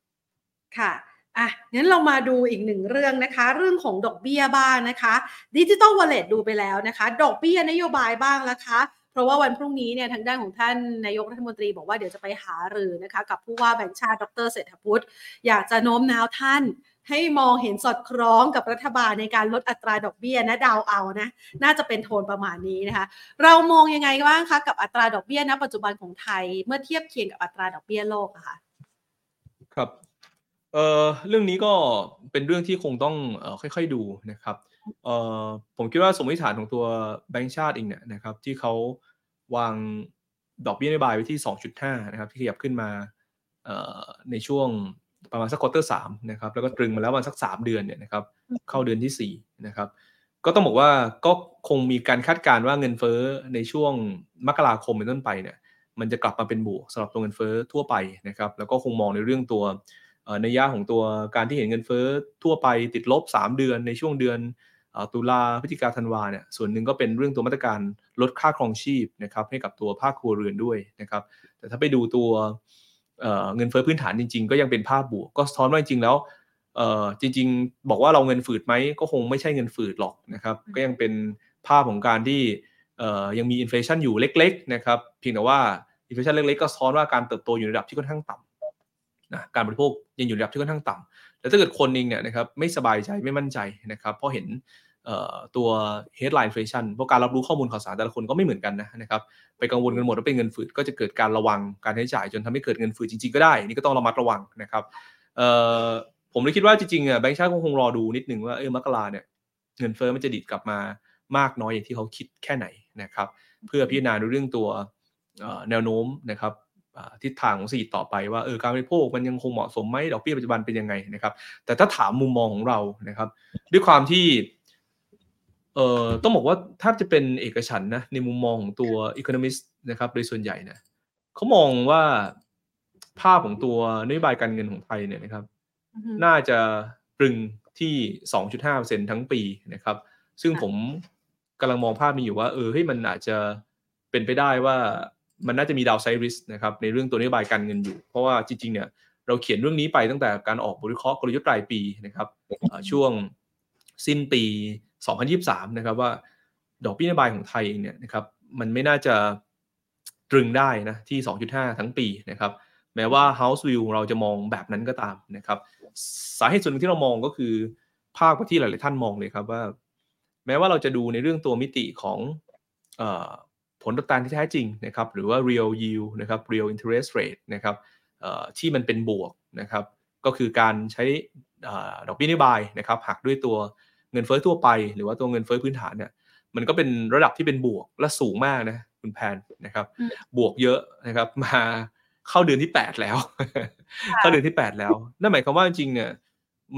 ค่ะอะงั้นเรามาดูอีกหนึ่งเรื่องนะคะ เรื่องของดอกเบี้ยบ้างนะคะ digital wallet ดูไปแล้วนะคะ ดอกเบี้ยนโยบายบ้างแล้วคะ เพราะว่าวันพรุ่งนี้เนี่ยทางด้านของท่านนายกรัฐมนตรีบอกว่าเดี๋ยวจะไปหารือนะคะ กับผู้ว่าแบงค์ชาติดรเศรษฐพุฒิอยากจะโน้มน้าวท่าน ให้มองเห็นสอดคล้องกับรัฐบาลในการลดอัตราดอกเบี้ยนะดาวเอานะน่าจะเป็นโทนประมาณนี้นะคะ เรามองยังไงบ้างคะกับอัตราดอกเบี้ยณปัจจุบันของไทยเมื่อเทียบเคียงกับอัตราดอกเบี้ยโลกอะคะครับเอ่อเรื่องนี้ก็เป็นเรื่องที่คงต้องออค่อยๆดูนะครับเอ่อผมคิดว่าสมมติฐานของตัวแบงก์ชาติเองเนี่ยนะครับที่เขาวางดอกเบี้ยนโยบายไว้ที่ 2.5 นะครับที่ขยับขึ้นมาเอ่อในช่วง ประมาณสัก quarter สามนะครับแล้วก็ตรึงมาแล้วประมาณสัก3เดือนเนี่ยนะครับเข้าเดือนที่4นะครับก็ต้องบอกว่าก็คงมีการคาดการณ์ว่าเงินเฟ้อในช่วงมกราคมเป็นต้นไปเนี่ยมันจะกลับมาเป็นบวกสำหรับตัวเงินเฟ้อทั่วไปนะครับแล้วก็คงมองในเรื่องตัวในย่าของตัวการที่เห็นเงินเฟ้อทั่วไปติดลบ 3 เดือนในช่วงเดือนตุลาพฤศจิกาธันวาเนี่ยส่วนหนึ่งก็เป็นเรื่องตัวมาตรการลดค่าครองชีพนะครับให้กับตัวภาคครัวเรือนด้วยนะครับแต่ถ้าไปดูตัว เงินเฟ้อพื้นฐานจริง ๆ ก็ยังเป็นภาพบวกก็สะท้อนว่าจริงๆแล้วจริง ๆ บอกว่าเราเงินฝืดไหมก็คงไม่ใช่เงินฝืดหรอกนะครับก็ยังเป็นภาพของการที่ยังมีอินฟลชันอยู่เล็กๆนะครับเพียงแต่ว่าอินฟลชันเล็กๆก็สะท้อนว่าการเติบโตอยู่ในระดับที่ค่อนข้างต่ำนะการบริโภคยังอยู่ในระดับที่ค่อนข้างต่ำแล้วถ้าเกิดคนเองเนี่ยนะครับไม่สบายใจไม่มั่นใจนะครับเพราะเห็น ตัว headline inflation เพราะการรับรู้ข้อมูลข่าวสารแต่ละคนก็ไม่เหมือนกันนะนะครับไปกังวลกันหมดว่าเป็นเงินฝืดก็จะเกิดการระวังการใช้จ่ายจนทำให้เกิดเงินฝืดจริงๆก็ได้นี่ก็ต้องระมัดระวังนะครับผมเลยคิดว่าจริงๆแบงก์ชาติคงรอดูนิดหนึ่งว่าเออมกราเนี่ยเงินเฟ้อมันจะดิดกลับมามากน้อยอย่างที่เขาคิดแค่ไหนนะครับเพื่อพิจารณาดูเรื่องตัวแนวโน้มนะครับทิศทางของเศรษฐกิจต่อไปว่าเออการบริโภคมันยังคงเหมาะสมไหมดอกเบี้ยปัจจุบันเป็นยังไงนะครับ แต่ถ้าถามมุมมองของเรานะครับ ด้วยความที่ เอ่อต้องบอกว่าถ้าจะเป็นเอกฉันนะในมุมมองของตัว Economist นะครับโดยส่วนใหญ่นะเขามองว่าภาพของตัวนโยบายการเงินของไทยเนี่ยนะครับ น่าจะตรึงที่ 2.5%ทั้งปีนะครับ ซึ่งผมกำลังมองภาพนี้อยู่ว่า เออให้มันอาจจะเป็นไปได้ว่ามันน่าจะมีดาวไซริสนะครับในเรื่องตัวนโยบายการเงินอยู่ เพราะว่าจริง ๆ เนี่ยเราเขียนเรื่องนี้ไปตั้งแต่การออกบริเคราะห์กลยุทธ์รายปีนะครับช่วงสิ้นปี 2023 นะครับว่าดอกเบี้ยนโยบายของไทยเองเนี่ยนะครับมันไม่น่าจะตรึงได้นะที่ 2.5 ทั้งปีนะครับแม้ว่า House View เราจะมองแบบนั้นก็ตามนะครับสาเหตุส่วนหนึ่งที่เรามองก็คือ ภาคที่หลาย ๆ ท่านมองเลยครับว่า แม้ว่าเราจะดูในเรื่องตัวมิติของอผลตอบแทนที่แท้จริงนะครับหรือว่า real yield นะครับ real interest rate นะครับที่มันเป็นบวกนะครับก็คือการใช้ดอกเบี้ยนโยบายนะครับหักด้วยตัว เงินเฟ้อทั่วไป หรือว่าตัวเงินเฟ้อพื้นฐานเนี่ยมันก็เป็นระดับที่เป็นบวกและสูงมากนะคุณแพนนะครับ บวกเยอะนะครับ มาเข้าเดือนที่ 8 แล้ว เข้าเดือนที่ 8 แล้ว นั่นหมายความว่าจริงๆเนี่ย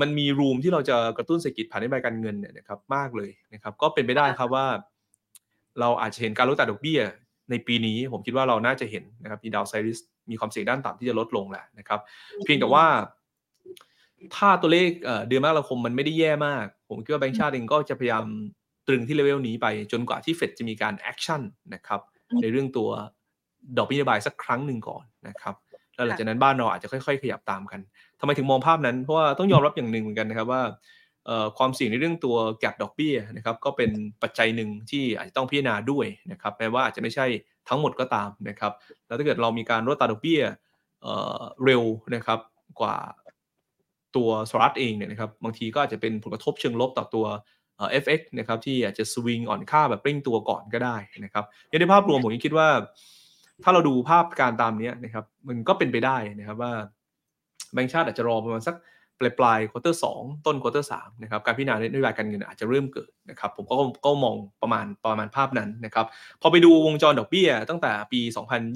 มันมีรูมที่เราจะกระตุ้นเศรษฐกิจผ่านนโยบายการเงินเนี่ยนะครับมากเลยนะครับ ก็เป็นไปได้ครับว่า เราอาจจะเห็นการลดอัตราดอกเบี้ยในปีนี้ผมคิดว่าเราน่าจะเห็นนะครับมีดาวไซริสมีความเสี่ยงด้านต่ำที่จะลดลงแหละนะครับ เพียงแต่ว่า ถ้าตัวเลขเดือนมกราคมมันไม่ได้แย่มาก ผมคิดว่าแบงก์ชาติเองก็จะพยายามตรึงที่เลเวลนี้ไป จนกว่าที่เฟดจะมีการ action นะครับในเรื่องตัวดอกเบี้ยนโยบายสักครั้งหนึ่งก่อนนะครับแล้วหลังจากนั้นบ้านเราอาจจะค่อยๆ ขยับตามกันทำไมถึงมองภาพนั้น เพราะว่าต้องยอมรับอย่างหนึ่งเหมือนกันนะครับว่าความเสี่ยงในเรื่องตัว gap ดอกเบี้ยนะครับก็เป็นปัจจัยหนึ่งที่อาจจะต้องพิจารณาด้วยนะครับแม้ว่าอาจจะไม่ใช่ทั้งหมดก็ตามนะครับแล้วถ้าเกิดเรามีการลดอัตราดอกเบี้ยเร็วนะครับกว่า ตัวสหรัฐเองเนี่ยนะครับบางทีก็อาจจะเป็นผลกระทบเชิงลบต่อตัว FX นะครับที่อาจจะสวิงอ่อนค่าแบบเร่งตัวก่อนก็ได้นะครับในภาพรวมผมคิดว่า ถ้าเราดูภาพการตามนี้นะครับ มันก็เป็นไปได้นะครับว่าแบงก์ชาติอาจจะรอประมาณสักปลายปลาย quarter สองต้น quarter สามนะครับการพิจารณานโยบายการเงินอาจจะเริ่มเกิดนะครับผมก็ก็มองประมาณประมาณภาพนั้นนะครับพอไปดูวงจรดอกเบี้ยตั้งแต่ปี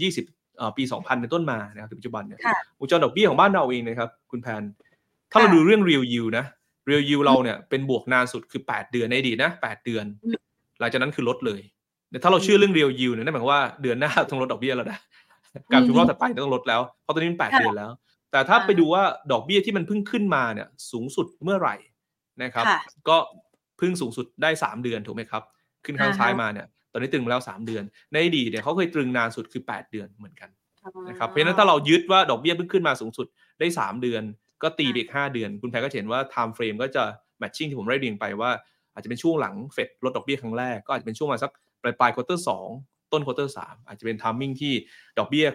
2020เอ่อปี 2000 เป็นต้นมานะครับถึงปัจจุบันเนี่ยวงจรดอกเบี้ยของบ้านเราเองนะครับคุณแพน ถ้าเราดูเรื่อง real yield นะ real yield เราเนี่ยเป็นบวกนานสุดคือ 8 เดือนในอดีตนะ 8 เดือน หลังจากนั้นคือลดเลยถ้าเราเชื่อเรื่อง real yield เนี่ยนั่นหมายความว่าเดือนหน้าต้องลดดอกเบี้ยแล้วนะการทุกรอบถัดไปต้องลดแล้วเพราะตอนนี้มัน8เดือนแล้ว แต่ถ้าไปดูว่าดอกเบี้ยที่มันเพิ่งขึ้นมาเนี่ย สูงสุดเมื่อไหร่นะครับ ก็เพิ่งสูงสุดได้ 3 เดือนถูกไหมครับ ขึ้นครั้งสุดท้ายมาเนี่ยตอนนี้ตรึงแล้ว 3 เดือน ในอดีตเนี่ยเขาเคยตรึงนานสุดคือ 8 เดือนเหมือนกันนะครับเพราะฉะนั้นถ้าเรายึดว่าดอกเบี้ยเพิ่งขึ้นมาสูงสุดได้ 3 เดือน ก็ตรึงไปอีก 5 เดือน คุณแพรก็เห็นว่า time frame ก็จะ matching ที่ผมได้เรียนไปว่าอาจจะเป็นช่วงหลังเฟดลดดอกเบี้ยครั้งแรกก็อาจจะเป็นช่วงมาสักปลายปลาย quarter สองต้น quarter สามอาจจะเป็น timing ที่ดอกเบี้ย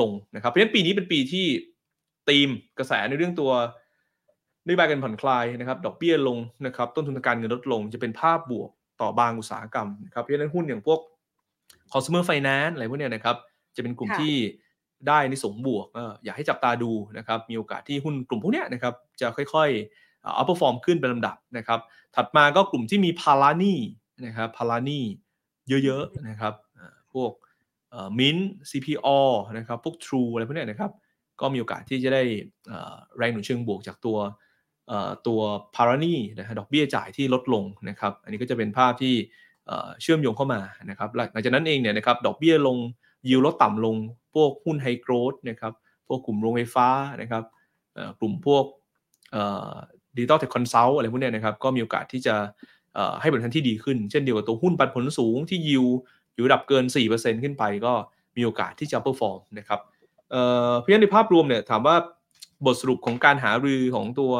ลงนะครับเพราะฉะนั้นปีนี้เป็นปีที่ตีมกระแสในเรื่องตัวนโยบายการผ่อนคลายนะครับ ดอกเบี้ยลงนะครับ ต้นทุนการเงินลดลง จะเป็นภาพบวกต่อบางอุตสาหกรรมนะครับเพราะฉะนั้นหุ้นอย่างพวก consumer finance อะไรพวกนี้นะครับ จะเป็นกลุ่มที่ ได้ในเชิงบวกอยากให้จับตาดูนะครับมีโอกาสที่หุ้นกลุ่มพวกนี้นะครับจะค่อยๆ outperform ขึ้นเป็นลำดับนะครับถัดมาก็กลุ่มที่มีภาระหนี้นะครับภาระหนี้เยอะๆนะครับพวกMINT CPALL นะครับพวก True อะไรพวกนี้นะครับก็มีโอกาสที่จะได้แรงหนุนเชิงบวกจากตัวตัวภาระหนี้นะฮะดอกเบี้ยจ่ายที่ลดลงนะครับอันนี้ก็จะเป็นภาพที่เชื่อมโยงเข้ามานะครับหลังจากนั้นเองเนี่ยนะครับดอกเบี้ยลง ยิวลดต่ำลง พวกหุ้น high growth นะครับพวกกลุ่มโรงไฟฟ้านะครับกลุ่มพวก digital tech consult อะไรพวกนี้นะครับก็มีโอกาสที่จะให้ผลตอบแทนที่ดีขึ้น เช่นเดียวกับตัวหุ้นปันผลสูงที่ยิวอยู่ระดับเกิน 4%ขึ้นไปก็มีโอกาสที่จะ perform นะครับเพราะฉะนั้นในภาพรวมเนี่ยถามว่าบทสรุปของการหารือของตัว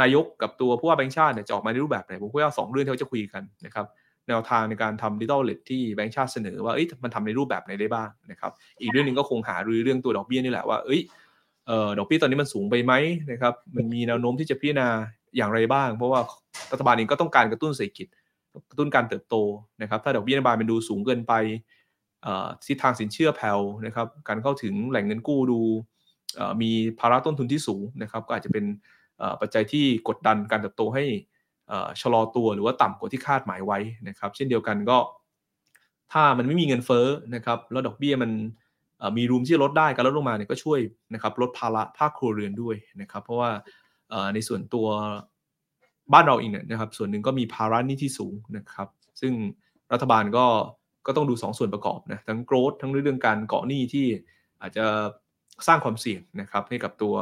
นายกกับตัวผู้ว่าแบงค์ชาติเนี่ยจะออกมาในรูปแบบไหนผมคิดว่าสองเรื่องที่เขาจะคุยกันนะครับ แนวทางในการทำ digital wallet ที่แบงค์ชาติเสนอว่าเอ้ยมันทำในรูปแบบไหนได้บ้างนะครับ อีกเรื่องหนึ่งก็คงหารือเรื่องตัวดอกเบี้ยนี่แหละว่าเอ้ยเอ่อดอกเบี้ยตอนนี้มันสูงไปไหมนะครับ มันมีแนวโน้มที่จะพิจารณาอย่างไรบ้าง เพราะว่ารัฐบาลเองก็ต้องการกระตุ้นเศรษฐกิจ กระตุ้นการเติบโตนะครับ ถ้าดอกเบี้ยนโยบายมันดูสูงเกินไปทิศทางสินเชื่อแผ่วนะครับ การเข้าถึงแหล่งเงินกู้ดูมีภาระต้นทุนที่สูงนะครับ ก็อาจจะเป็นปัจจัยที่กดดันการเติบโตให้ ชะลอตัวหรือว่าต่ำกว่าที่คาดหมายไว้นะครับ เช่นเดียวกันก็ ถ้ามันไม่มีเงินเฟ้อนะครับแล้วดอกเบี้ยมันมีรูมที่ลดได้การลดลงมาเนี่ยก็ช่วยนะครับลดภาระภาคครัวเรือนด้วยนะครับ เพราะว่าในส่วนตัวบ้านเราเองเนี่ยนะครับ ส่วนหนึ่งก็มีภาระหนี้ที่สูงนะครับ ซึ่งรัฐบาลก็ก็ต้องดู 2สส่วนประกอบนะทั้งโกรธทั้งเรื่องการเกาะหนี้ที่อาจจะสร้างความเสี่ยงนะครับให้กับตัว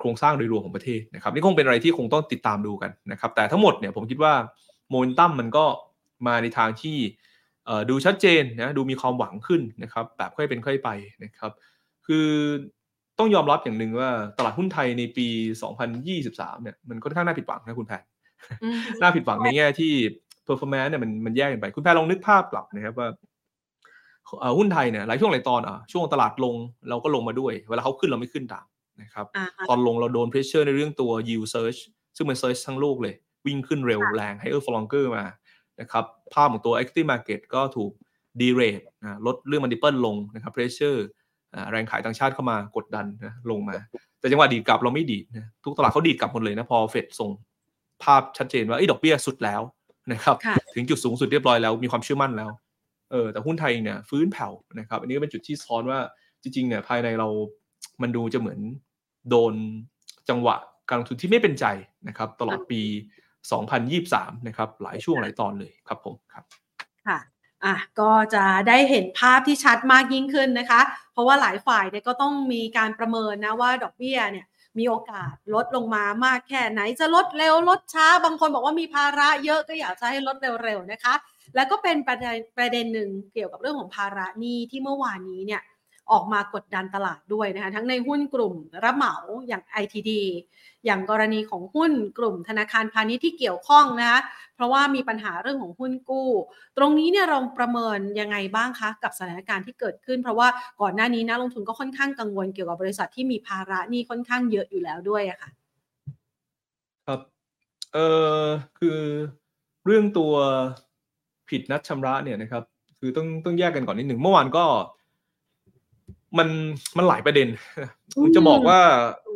โครงสร้างโดยรวมของประเทศนะครับนี่คงเป็นอะไรที่คงต้องติดตามดูกันนะครับแต่ทั้งหมดเนี่ยผมคิดว่าโมเมนตัมมันก็มาในทางที่ดูชัดเจนนะดูมีความหวังขึ้นนะครับแบบค่อยเป็นค่อยไปนะครับคือต้องยอมรับอย่างหนึ่งว่าตลาดหุ้นไทยในปี 2023เนี่ยมันค่อนข้างน่าผิดหวังนะคุณแพนน่าผิดหวังในแง่ที่ performance เนี่ยมันมันแย่กันไป คุณแพนลองนึกภาพกลับนะครับว่าหุ้นไทยเนี่ยหลายช่วงหลายตอนอะช่วงตลาดลงเราก็ลงมาด้วย เวลาเขาขึ้นเราไม่ขึ้นตาม นะครับตอนลงเราโดน pressure ในเรื่องตัว yield search ซึ่งมัน search ทั้งโลกเลย วิ่งขึ้นเร็วแรง higher for longer มานะครับภาพของตัว equity market ก็ถูก derate นะลดเรื่อง multiple ลงนะครับ pressure แรงขายต่างชาติเข้ามากดดันนะลงมา แต่จังหวะดีดกลับเราไม่ดีดนะทุกตลาดเขาดีดกลับหมดเลยนะ พอเฟดส่งภาพชัดเจนว่าไอ้ดอกเบี้ยสุดแล้วนะครับ ถึงจุดสูงสุดเรียบร้อยแล้วมีความเชื่อมั่นแล้วเออแต่หุ้นไทยเนี่ยฟื้นแผ่วนะครับ อันนี้ก็เป็นจุดที่ซ้อนว่าจริงๆเนี่ยภายในเรามันดูจะเหมือน โดนจังหวะการลงทุนที่ไม่เป็นใจนะครับ ตลอดปี 2023 นะครับ หลายช่วงหลายตอนเลยครับผมครับค่ะอะก็จะได้เห็นภาพที่ชัดมากยิ่งขึ้นนะคะ เพราะว่าหลายฝ่ายเนี่ยก็ต้องมีการประเมินนะว่าดอกเบี้ยเนี่ยมีโอกาสลดลงมามากแค่ไหนจะลดเร็วลดช้า บางคนบอกว่ามีภาระเยอะก็อยากจะให้ลดเร็วๆนะคะ แล้วก็เป็นประเด็นประเด็นหนึ่งเกี่ยวกับเรื่องของภาระหนี้ที่เมื่อวานนี้เนี่ย ออกมากดดันตลาดด้วยนะคะทั้งในหุ้นกลุ่มรับเหมาอย่าง ITD อย่างกรณีของหุ้นกลุ่มธนาคารพาณิชย์ที่เกี่ยวข้องนะคะเพราะว่ามีปัญหาเรื่องของหุ้นกู้ ตรงนี้เนี่ยเราประเมินยังไงบ้างคะกับสถานการณ์ที่เกิดขึ้น เพราะว่าก่อนหน้านี้นักลงทุนก็ค่อนข้างกังวลเกี่ยวกับบริษัทที่มีภาระนี่ค่อนข้างเยอะอยู่แล้วด้วยอะคะ่ะครับเออคือเรื่องตัวผิดนัดชำระเนี่ยนะครับ คือต้องต้องแยกกันก่อนนิดหนึ่งเมื่อวานก็ มันมันหลายประเด็น จะบอกว่า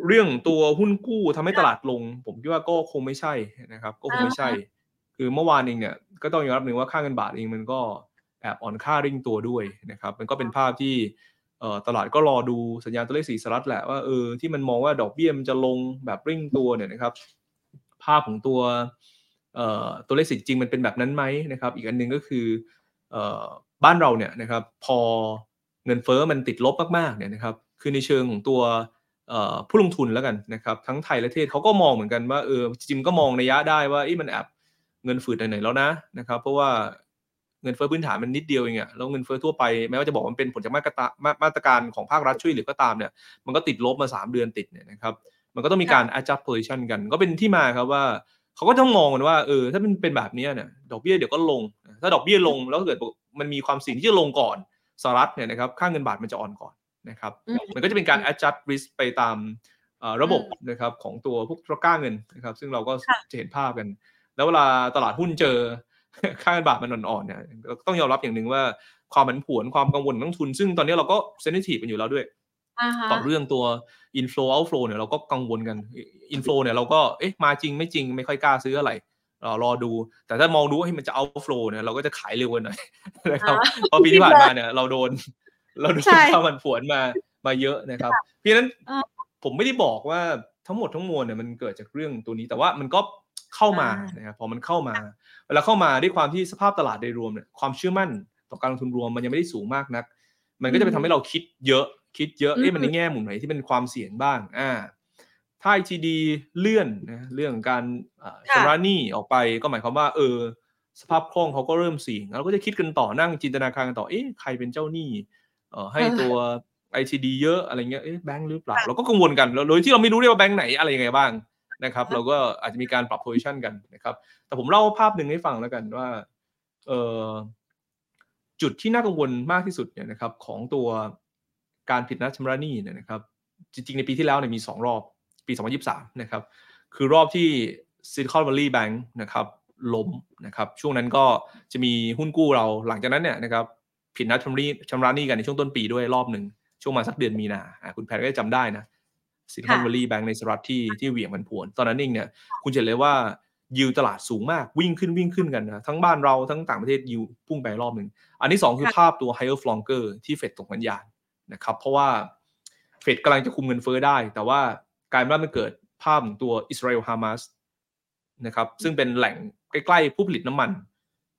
เรื่องตัวหุ้นกู้ทำให้ตลาดลง ผมคิดว่าก็คงไม่ใช่นะครับ ก็คงไม่ใช่ คือเมื่อวานเองเนี่ยก็ต้องยอมรับหนึ่งว่าค่าเงินบาทเองมันก็แอบอ่อนค่าริ่งตัวด้วยนะครับ มันก็เป็นภาพที่ตลาดก็รอดูสัญญาณตัวเลขสีสลัดแหละว่าเออที่มันมองว่าดอกเบี้ยมันจะลงแบบริ่งตัวเนี่ยนะครับ ภาพของตัวตัวเลขสีจริงมันเป็นแบบนั้นไหมนะครับ อีกอันหนึ่งก็คือบ้านเราเนี่ยนะครับ พอ เงินเฟอ้อมันติดลบมากๆเนี่ยนะครับคือในเชิงของตัวผู้ลงทุนแล้วกันนะครับทั้งไทยและเทศเขาก็มองเหมือนกันว่าเออจริงก็มองในยะได้ว่ามันแอบเงินฝืดหน่อยๆแล้วนะนะครับเพราะว่าเงินเฟ้อพื้นฐานมันนิดเดียวเองอะแล้วเงินเฟ้อทั่วไปแม้ว่าจะบอกมันเป็นผลจากมาตรการมาตรการของภาครัฐช่วยเหลือก็ตามเนี่ยมันก็ติดลบมา 3 เดือนติดเนี่ยนะครับมันก็ต้องมีการ adjust position กัน ก็เป็นที่มาครับว่าเขาก็ต้องมองกันว่าเออถ้ามันเป็นแบบนี้เนี่ยดอกเบี้ยเดี๋ยวก็ลง ถ้าดอกเบี้ยลงแล้วเกิดมันมีความสิ่งที่จะลงก่อน สหรัฐเนี่ยนะครับค่าเงินบาทมันจะอ่อนก่อนนะครับมันก็จะเป็นการ adjust risk ไปตามระบบนะครับของตัวพวกตะก้าเงินนะครับซึ่งเราก็จะเห็นภาพกัน แล้วเวลาตลาดหุ้นเจอค่าเงินบาทมันอ่อนๆเนี่ยต้องยอมรับอย่างหนึ่งว่าความผันผวนความกังวลนักทุน ซึ่งตอนนี้เราก็เซนซิทีฟกันอยู่แล้วด้วยต่อเรื่องตัว inflow outflow เนี่ยเราก็กังวลกัน inflow เนี่ยเราก็เอ๊ะมาจริงไม่จริงไม่ค่อยกล้าซื้ออะไร รอรอดู แต่ถ้ามองดูว่าให้มันจะเอาโฟล์เนี่ยเราก็จะขายเร็วกันหน่อยนะครับเพราะปีที่ผ่านมาเนี่ย เราโดน เราโดนข้ามันผวนมามาเยอะนะครับ เพราะนั้นผมไม่ได้บอกว่าทั้งหมดทั้งมวลเนี่ยมันเกิดจากเรื่องตัวนี้แต่ว่ามันก็เข้ามานะครับพอมันเข้ามาเวลาเข้ามาด้วยความที่สภาพตลาดโดยรวมเนี่ยความเชื่อมั่นต่อการลงทุนรวมมันยังไม่ได้สูงมากนัก มันก็จะไปทำให้เราคิดเยอะคิดเยอะเอ๊ะมันในแง่มุมไหนที่เป็นความเสี่ยงบ้างอ่า ถ้า ITD เลื่อนนะเรื่องการชำระหนี้ออกไปก็หมายความว่า เออ สภาพคล่องเขาก็เริ่มสี่งเราก็จะคิดกันต่อนั่งจินตนาการกันต่อเอ๊ะใครเป็นเจ้าหนี้เออให้ตัว ITD เยอะอะไรเงี้ยเอ๊ะแบงค์หรือเปล่า เราก็กังวลกันโดยที่เราไม่รู้ด้วยว่าแบงค์ไหนอะไรยังไงบ้างนะครับ เราก็อาจจะมีการปรับโพซิชันกันนะครับ แต่ผมเล่าภาพหนึ่งให้ฟังแล้วกันว่าเออจุดที่น่ากังวลมากที่สุดเนี่ยนะครับ ของตัวการผิดนัดชำระหนี้เนี่ยนะครับ จริงๆ ในปีที่แล้วเนี่ยมีสองรอบ ปี 2023 นะครับ คือรอบที่ Silicon Valley Bank นะครับล้มนะครับ ช่วงนั้นก็จะมีหุ้นกู้เราหลังจากนั้นเนี่ยนะครับผิดนัดชำระชำระหนี้กันในช่วงต้นปีด้วยรอบหนึ่ง ช่วงมาสักเดือนมีนาคุณแพทก็จำได้นะ Silicon Valley Bank ในสหรัฐที่ที่เหวี่ยงมันผวน ตอนนั้นเองเนี่ยคุณจะเห็นเลยว่ายิวตลาดสูงมากวิ่งขึ้นวิ่งขึ้นกันนะ ทั้งบ้านเราทั้งต่างประเทศยิวพุ่งไปรอบหนึ่ง อันที่ 2 คือภาพตัว higher f l o n g e r ที่เฟดตกสัญญาณนะครับ เพราะว่าเฟดกำลังจะคุมเงินเฟ้อได้ แต่ว่า กลายเป็นว่ามันเกิดภาพของตัวอิสราเอลฮามาสนะครับซึ่งเป็นแหล่งใกล้ๆผู้ผลิตน้ำมัน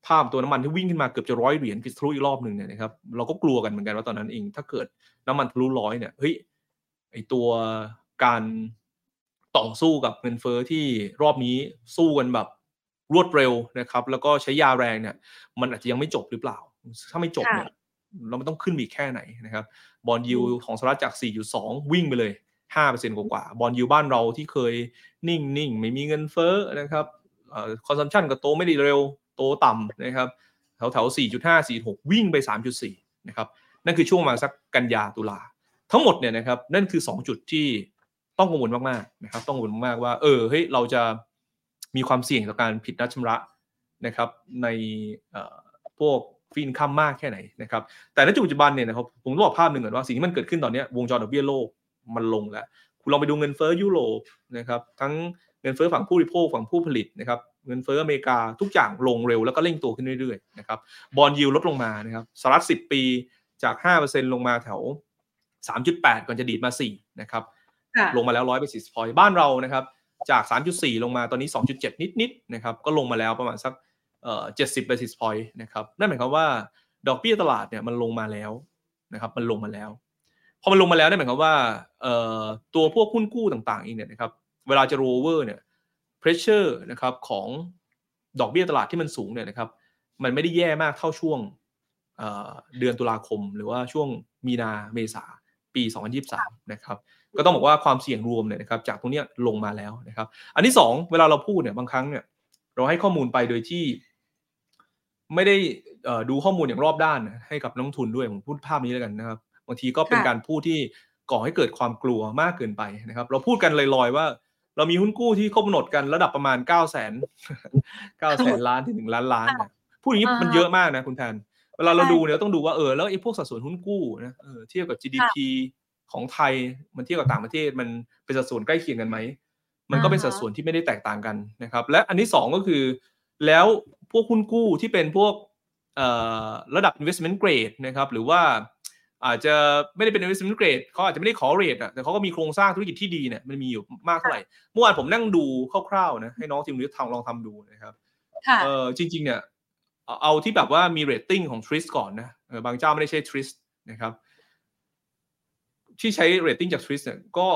ภาพตัวน้ำมันที่วิ่งขึ้นมาเกือบจะร้อยเหรียญทะลุอีกรอบหนึ่งเนี่ยนะครับเราก็กลัวกันเหมือนกันว่าตอนนั้นเอง ถ้าเกิดน้ำมันทะลุร้อยเนี่ยเฮ้ยไอตัวการต่อสู้กับเงินเฟอ้อที่รอบนี้สู้กันแบบรวดเร็วนะครับ แล้วก็ใช้ยาแรงเนี่ย มันอาจจะยังไม่จบหรือเปล่า ถ้าไม่จบเนี่ยเราไม่ต้องขึ้นอีกแค่ไหนนะครับ บอลยูของสหรัฐจาก 4.2 วิ่งไปเลย 5%กว่าๆบอลยูบ้านเราที่เคยนิ่งๆไม่มีเงินเฟ้อนะครับคอนซัมชันก็โตไม่ได้เร็วโตต่ำนะครับแถวแถว4.5 4.6 วิ่งไป 3.4 นะครับ นั่นคือช่วงมาสักกันยาตุลา ทั้งหมดเนี่ยนะครับ นั่นคือ 2 จุดที่ต้องกังวลมากๆนะครับ ต้องกังวลมากๆว่า เออเฮ้ยเราจะมีความเสี่ยงต่อการผิดนัดชำระนะครับ ในพวกฟีนคัมมากแค่ไหนนะครับ แต่ในจุดปัจจุบันเนี่ยนะครับผมต้องบอกภาพหนึ่งก่อนว่าสิ่งที่มันเกิดขึ้นตอนนี้วงจรดอกเบี้ยโลก มันลงแล้วคุณลองไปดูเงินเฟ้อยุโรปนะครับทั้งเงินเฟ้อฝั่งผู้บริโภคฝั่งผู้ผลิตนะครับเงินเฟ้ออเมริกาทุกอย่างลงเร็วแล้วก็เร่งตัวขึ้นเรื่อยๆนะครับบอลยิวลดลงมานะครับสหรัฐ10 ปีจาก 5%ลงมาแถว 3.8 ก่อนจะดีดมา 4 นะครับ ลงมาแล้ว 100 ไป40พอยบ้านเรานะครับ จาก 3.4 ลงมาตอนนี้ 2.7 นิดๆนะครับ ก็ลงมาแล้วประมาณสักเอ่อ70 basis point นะครับ นั่นหมายความว่าดอกเบี้ยตลาดเนี่ยมันลงมาแล้วนะครับ มันลงมาแล้ว พอมันลงมาแล้วเนี่ยหมายความว่าเอ่อตัวพวกหุ้นกู้ต่างๆเองเนี่ยนะครับเวลาจะโรเวอร์เนี่ย pressure นะครับของดอกเบี้ยตลาดที่มันสูงเนี่ยนะครับ มันไม่ได้แย่มากเท่าช่วงเเดือนตุลาคม หรือว่าช่วงมีนาเมษาปี 2023 นะครับก็ต้องบอกว่าความเสี่ยงรวมเนี่ยนะครับจากตรงนี้ลงมาแล้วนะครับ อันที่ 2 เวลาเราพูดเนี่ยบางครั้งเนี่ยเราให้ข้อมูลไปโดยที่ ไม่ได้ดูข้อมูลอย่างรอบด้านให้กับนักทุนด้วยผมพูดภาพนี้แล้วกันนะครับ บางทีก็เป็นการพูดที่ก่อให้เกิดความกลัวมากเกินไปนะครับ เราพูดกันลอยๆว่า เรามีหุ้นกู้ที่ครบกำหนดกันระดับประมาณ9ก้าแสนเก้าแสนล้านถึงหนึ่งล้านล้านพูดอย่างนี้มันเยอะมากนะคุณแทนเวลาเราดูเนี่ยต้องดูว่าเออแล้วไอ้พวกสัดส่วนหุ้นกู้นะเออเทียบกับ GDP ของไทยมันเทียบกับต่างประเทศมันเป็นสัดส่วนใกล้เคียงกันไหมมันก็เป็นสัดส่วนที่ไม่ได้แตกต่างกันนะครับ และอันที่2ก็คือ แล้วพวกหุ้นกู้ที่เป็นพวกระดับ investment grade นะครับ หรือว่า อาจจะไม่ได้เป็น investment grade เขาอาจจะไม่ได้ขอ rate อะแต่เขาก็มีโครงสร้างธุรกิจที่ดีเนี่ยมันมีอยู่มากเท่าไหร่เมื่อวานผมนั่งดูคร่าวๆนะให้น้องทีมนี้ทำลองทำดูนะครับเออจริง ๆ เนี่ยเอาที่แบบว่ามีเรตติ้งของทริสก่อนนะบางเจ้าไม่ได้ใช้ทริสนะครับ ที่ใช้เรตติ้งจากทริสเนี่ยก็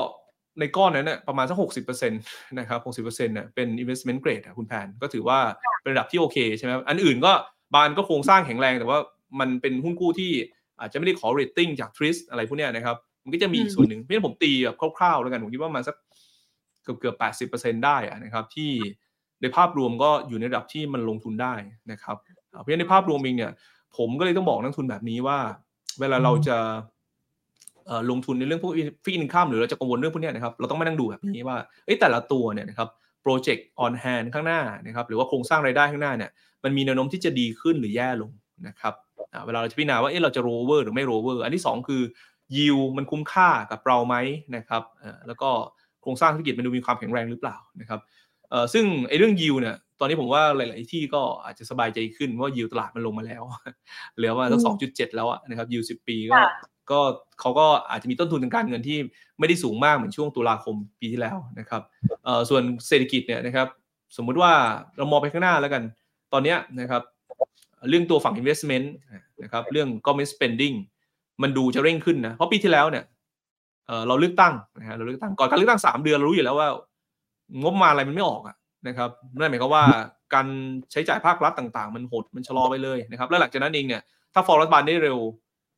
ในก้อนนั้นเนี่ยประมาณสักหกสิบเปอร์เซ็นต์นะครับหกสิบเปอร์เซ็นต์เนี่ยเป็น investment grade คุณแพนก็ถือว่าเป็นระดับที่โอเคใช่ไหมอันอื่นก็บานก็โครงสร้างแข็งแรงแต่ว่ามันเป็นหุ้นกู้ที่ อาจจะไม่ได้ขอเรตติ้งจากทริสอะไรพวกนี้นะครับ มันก็จะมีอีกส่วนหนึ่งเพราะฉะนั้นผมตีแบบคร่าวๆแล้วกัน ผมคิดว่ามันสักเกือบเกือบแปดสิบเปอร์เซ็นต์ได้นะครับ ที่ในภาพรวมก็อยู่ในระดับที่มันลงทุนได้นะครับ เพราะฉะนั้นในภาพรวมเองเนี่ย ผมก็เลยต้องบอกนักทุนแบบนี้ว่า เวลาเราจะลงทุนในเรื่องพวก fixed income หรือเราจะกังวลเรื่องพวกนี้นะครับ เราต้องมานั่งดูแบบนี้ว่าแต่ละตัวเนี่ยนะครับ project on hand ข้างหน้านะครับ หรือว่าโครงสร้างรายได้ข้างหน้าเนี่ย มันมีแนวโน้มที่จะดีขึ้นหรือแย่ลงนะครับ เวลาเราจะพิจารณาว่าเอ๊ะเราจะโรเวอร์หรือไม่โรเวอร์อันที่ 2 คือยิวมันคุ้มค่ากับเราไหมนะครับแล้วก็โครงสร้างธุรกิจมันดูมีความแข็งแรงหรือเปล่านะครับซึ่งไอ้เรื่องยิวเนี่ยตอนนี้ผมว่าหลาย ๆ ที่ก็อาจจะสบายใจขึ้นว่ายิวตลาดมันลงมาแล้ว เหลือมาสักสองจุดเจ็ดแล้วนะครับยิวสิบปีก็ก็เขาก็อาจจะมีต้นทุนทางการเงินที่ไม่ได้สูงมากเหมือนช่วงตุลาคมปีที่แล้วนะครับส่วนเศรษฐกิจเนี่ยนะครับสมมุติว่าเรามองไปข้างหน้าแล้วกัน ตอนนี้นะครับ เรื่องตัวฝั่ง investment นะครับเรื่อง government spending มันดูจะเร่งขึ้นนะเพราะปีที่แล้วเนี่ยเราเลือกตั้งนะฮะเราเลือกตั้งก่อนการเลือกตั้งสามเดือนเรารู้อยู่แล้วว่า งบมาอะไรมันไม่ออกอะนะครับนั่นหมายความว่าการใช้จ่ายภาครัฐต่างๆ มันหดมันชะลอไปเลยนะครับแล้วหลังจากนั้นเองเนี่ยถ้าฟอร์มรัฐบาลได้เร็ว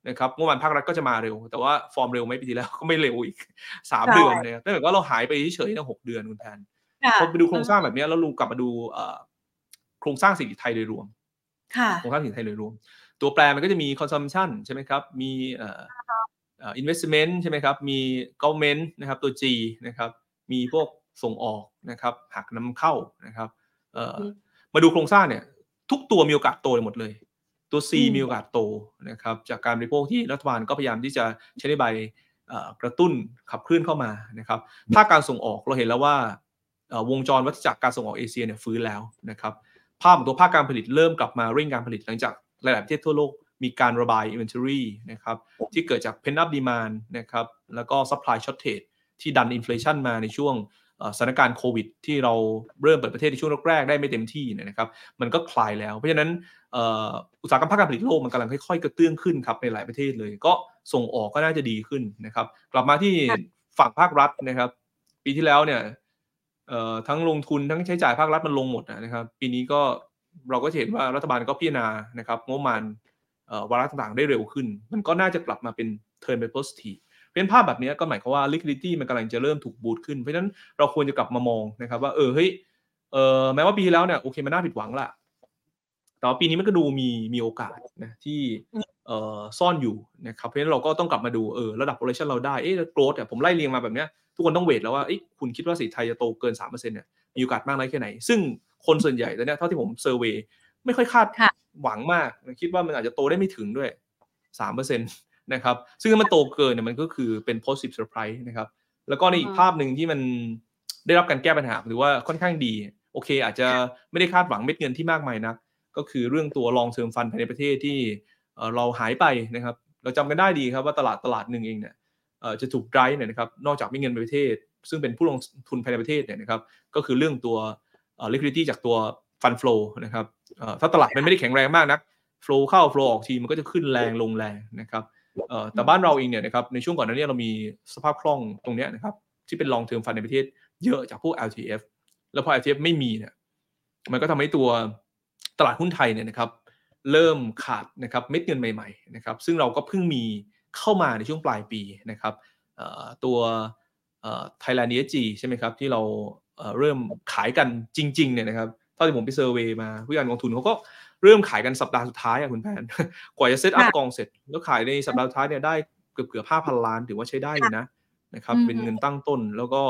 นะครับงบประมาณภาครัฐก็จะมาเร็ว แต่ว่าฟอร์มเร็วไม่ปีที่แล้วก็ไม่เร็วอีกสามเดือนเนี่ยนั่นหมายความว่าเราหายไปเฉยๆนะหกเดือนคุณแทนพอไปดูโครงสร้างแบบนี้แล้วลูกลับมาดูโครงสร้างเศรษฐกิจไทยโดยรวม โครงสร้างเศรษฐกิจไทยโดยรวม ตัวแปรมันก็จะมี consumption ใช่ไหมครับ มีเอ่อ investment ใช่ไหมครับ มี government นะครับ ตัว G นะครับ มีพวกส่งออกนะครับหักนำเข้านะครับเอ่อมาดูโครงสร้างเนี่ย ทุกตัวมีโอกาสโตหมดเลย ตัว C มีโอกาสโตนะครับจากการบริโภคที่รัฐบาลก็พยายามที่จะใช้นใบกระตุ้นขับเคลื่อนเข้ามานะครับภาคการส่งออกเราเห็นแล้วว่าวงจรวัฏจักรการส่งออกเอเชียเนี่ยฟื้นแล้วนะครับ ภาพของตัวภาคการผลิตเริ่มกลับมาเร่งการผลิตหลังจากหลาย ๆ ประเทศทั่วโลกมีการระบาย inventory นะครับที่เกิดจาก pent up demand นะครับแล้วก็ supply shortage ที่ดัน inflation มาในช่วงสถานการณ์โควิด ที่เราเริ่มเปิดประเทศในช่วงแรก ๆ ได้ไม่เต็มที่นะครับมันก็คลายแล้ว เพราะฉะนั้นอุตสาหกรรมภาคการผลิตโลกมันกำลังค่อยๆกระเตื้องขึ้นครับในหลายประเทศเลย ก็ส่งออกก็น่าจะดีขึ้นนะครับกลับมาที่ฝั่งภาครัฐนะครับ ปีที่แล้วเนี่ย ทั้งลงทุนทั้งใช้จ่ายภาครัฐมันลงหมดนะครับ ปีนี้ก็เราก็เห็นว่ารัฐบาลก็พิจารณานะครับงบประมาณวาระต่างๆ ได้เร็วขึ้น มันก็น่าจะกลับมาเป็น turn ไป positive เป็นภาพแบบนี้ก็หมายความว่า liquidity มันกำลังจะเริ่มถูกบูตขึ้น เพราะฉะนั้นเราควรจะกลับมามองนะครับ ว่าเออเฮ้ยเออแม้ว่าปีที่แล้วเนี่ยโอเคมันน่าผิดหวังละแต่ว่าปีนี้มันก็ดูมีมีโอกาสนะที่ ซ่อนอยู่นะครับเพราะฉะนั้นเราก็ต้องกลับมาดูเออระดับ operation เราได้เอ๊ะ growth เนี่ยผมไล่เรียงมาแบบเนี้ยทุกคนต้องเวทแล้วว่าเอ๊ะคุณคิดว่าสีไทยจะโตเกิน 3%เนี่ยมีโอกาสมากน้อยแค่ไหน ซึ่งคนส่วนใหญ่ตอนนี้เท่าที่ผมเซอร์เวยไม่ค่อยคาดหวังมาก คิดว่ามันอาจจะโตได้ไม่ถึงด้วย 3%นะครับซึ่งถ้ามันโตเกินเนี่ยมันก็คือเป็น positive surprise นะครับแล้วก็ในอีกภาพหนึ่งที่มันได้รับการแก้ปัญหาหรือว่าค่อนข้างดี โอเค อาจจะไม่ได้คาดหวังเม็ดเงินที่มากมายนะก็คือเรื่องตัว long term fund ภายในประเทศที่ เราหายไปนะครับ เราจำกันได้ดีครับว่าตลาดตลาดหนึ่งเองเนี่ยจะถูกไดร์เนี่ยนะครับนอกจากมีเงินในประเทศ ซึ่งเป็นผู้ลงทุนภายในประเทศเนี่ยนะครับก็คือเรื่องตัว liquidity จากตัว fund flow นะครับถ้าตลาดมันไม่ได้แข็งแรงมากนัก flow เข้า flow ออกทีมันก็จะขึ้นแรงลงแรงนะครับแต่บ้านเราเองเนี่ยนะครับในช่วงก่อนหน้านี้เรามีสภาพคล่องตรงนี้นะครับที่เป็น long term fund ในประเทศ เยอะจากพวก LTF แล้วพอ LTF ไม่มีเนี่ยมันก็ทำให้ตัวตลาดหุ้นไทยเนี่ยนะครับ เริ่มขาดนะครับเม็ดเงินใหม่ๆนะครับซึ่งเราก็เพิ่งมีเข้ามาในช่วงปลายปีนะครับตัว Thailand ESG ใช่ไหมครับที่เราเริ่มขายกันจริงๆเนี่ยนะครับเท่าที่ผมไป survey มาผู้จัดการกองทุนเขาก็เริ่มขายกันสัปดาห์สุดท้ายอะคุณแพนกว่าจะ set up กองเสร็จ แล้วขายในสัปดาห์สุดท้ายเนี่ยได้เกือบเกือบห้าพันล้านถือว่าใช้ได้เลยนะนะครับเป็นเงินตั้งต้นแล้วก็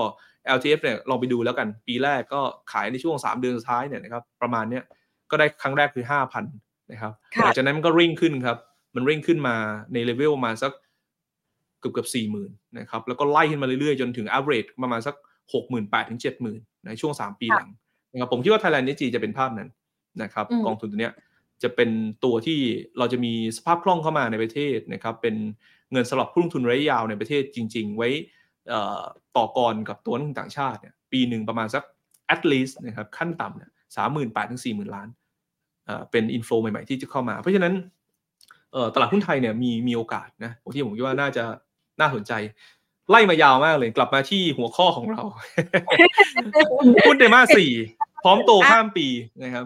LTF เนี่ยลองไปดูแล้วกัน ปีแรกก็ขายในช่วง 3 เดือนสุดท้ายเนี่ยนะครับประมาณเนี้ยก็ได้ครั้งแรกคือ 5,000 นะครับหลังจากนั้นมันก็ริ่งขึ้นครับ มันริ่งขึ้นมาในเลเวลประมาณสักเกือบเกือบสี่หมื่นนะครับ แล้วก็ไล่ขึ้นมาเรื่อยๆ จนถึง average ประมาณสักหกหมื่นแปดถึงเจ็ดหมื่นในช่วงสามปีหลังนะครับผมคิดว่า Thailand จีจะเป็นภาพนั้นนะครับกองทุนตัวเนี้ยจะเป็นตัวที่เราจะมีสภาพคล่องเข้ามาในประเทศนะครับเป็นเงินสำหรับผู้ลงทุนระยะยาวในประเทศจริง ๆ ไว้ต่อกรกับตัวนักต่างชาติเนี่ยปีหนึ่งประมาณสัก at least นะครับขั้นต่ำเนี่ยสามหมื่นแปดถึงสี่หมื่นล้าน เป็นอินโฟใหม่ ๆ ที่จะเข้ามา เพราะฉะนั้นตลาดหุ้นไทยเนี่ยมีมีโอกาสนะที่ผมคิดว่าน่าจะน่าสนใจ ไล่มายาวมากเลยกลับมาที่หัวข้อของเราหุ้นเดมาสี่พร้อมโตข้ามปีนะครับ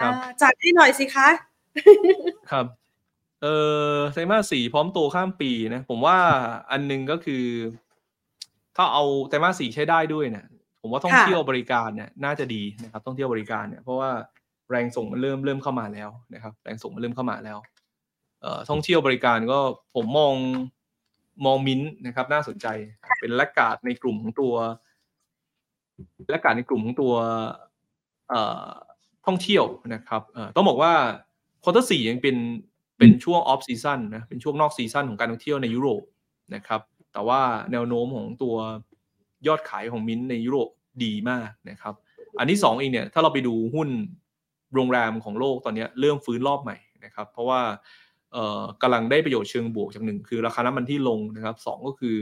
ครับจัดให้หน่อยสิคะ ครับเออไตรมาสสี่พร้อมโตข้ามปีนะ ผมว่าอันนึงก็คือ ถ้าเอาไตรมาสสี่ใช้ได้ด้วยเนี่ยผมว่าท่องเที่ยวบริการเนี่ยน่าจะดีนะครับท่องเที่ยวบริการเนี่ยเพราะว่า แรงส่งมันเริ่มเริ่มเข้ามาแล้วนะครับ แรงส่งมันเริ่มเข้ามาแล้วเอ่อท่องเที่ยวบริการก็ผมมองมองมิ้นนะครับ น่าสนใจเป็นแลกกาดในกลุ่มของตัวแลกกาดในกลุ่มของตัวเอ่อท่องเที่ยวนะครับต้องบอกว่าควอเตอร์สี่ยังเป็นเป็นช่วง off season นะเป็นช่วงนอก season ของการท่องเที่ยวในยุโรปนะครับ แต่ว่าแนวโน้มของตัวยอดขายของมิ้นในยุโรปดีมากนะครับ อันที่2เองเนี่ยถ้าเราไปดูหุ้น โรงแรมของโลกตอนนี้เริ่มฟื้นรอบใหม่นะครับเพราะว่ากำลังได้ประโยชน์เชิงบวกจากหนึ่งคือราคาน้ำมันที่ลงนะครับสองก็คือ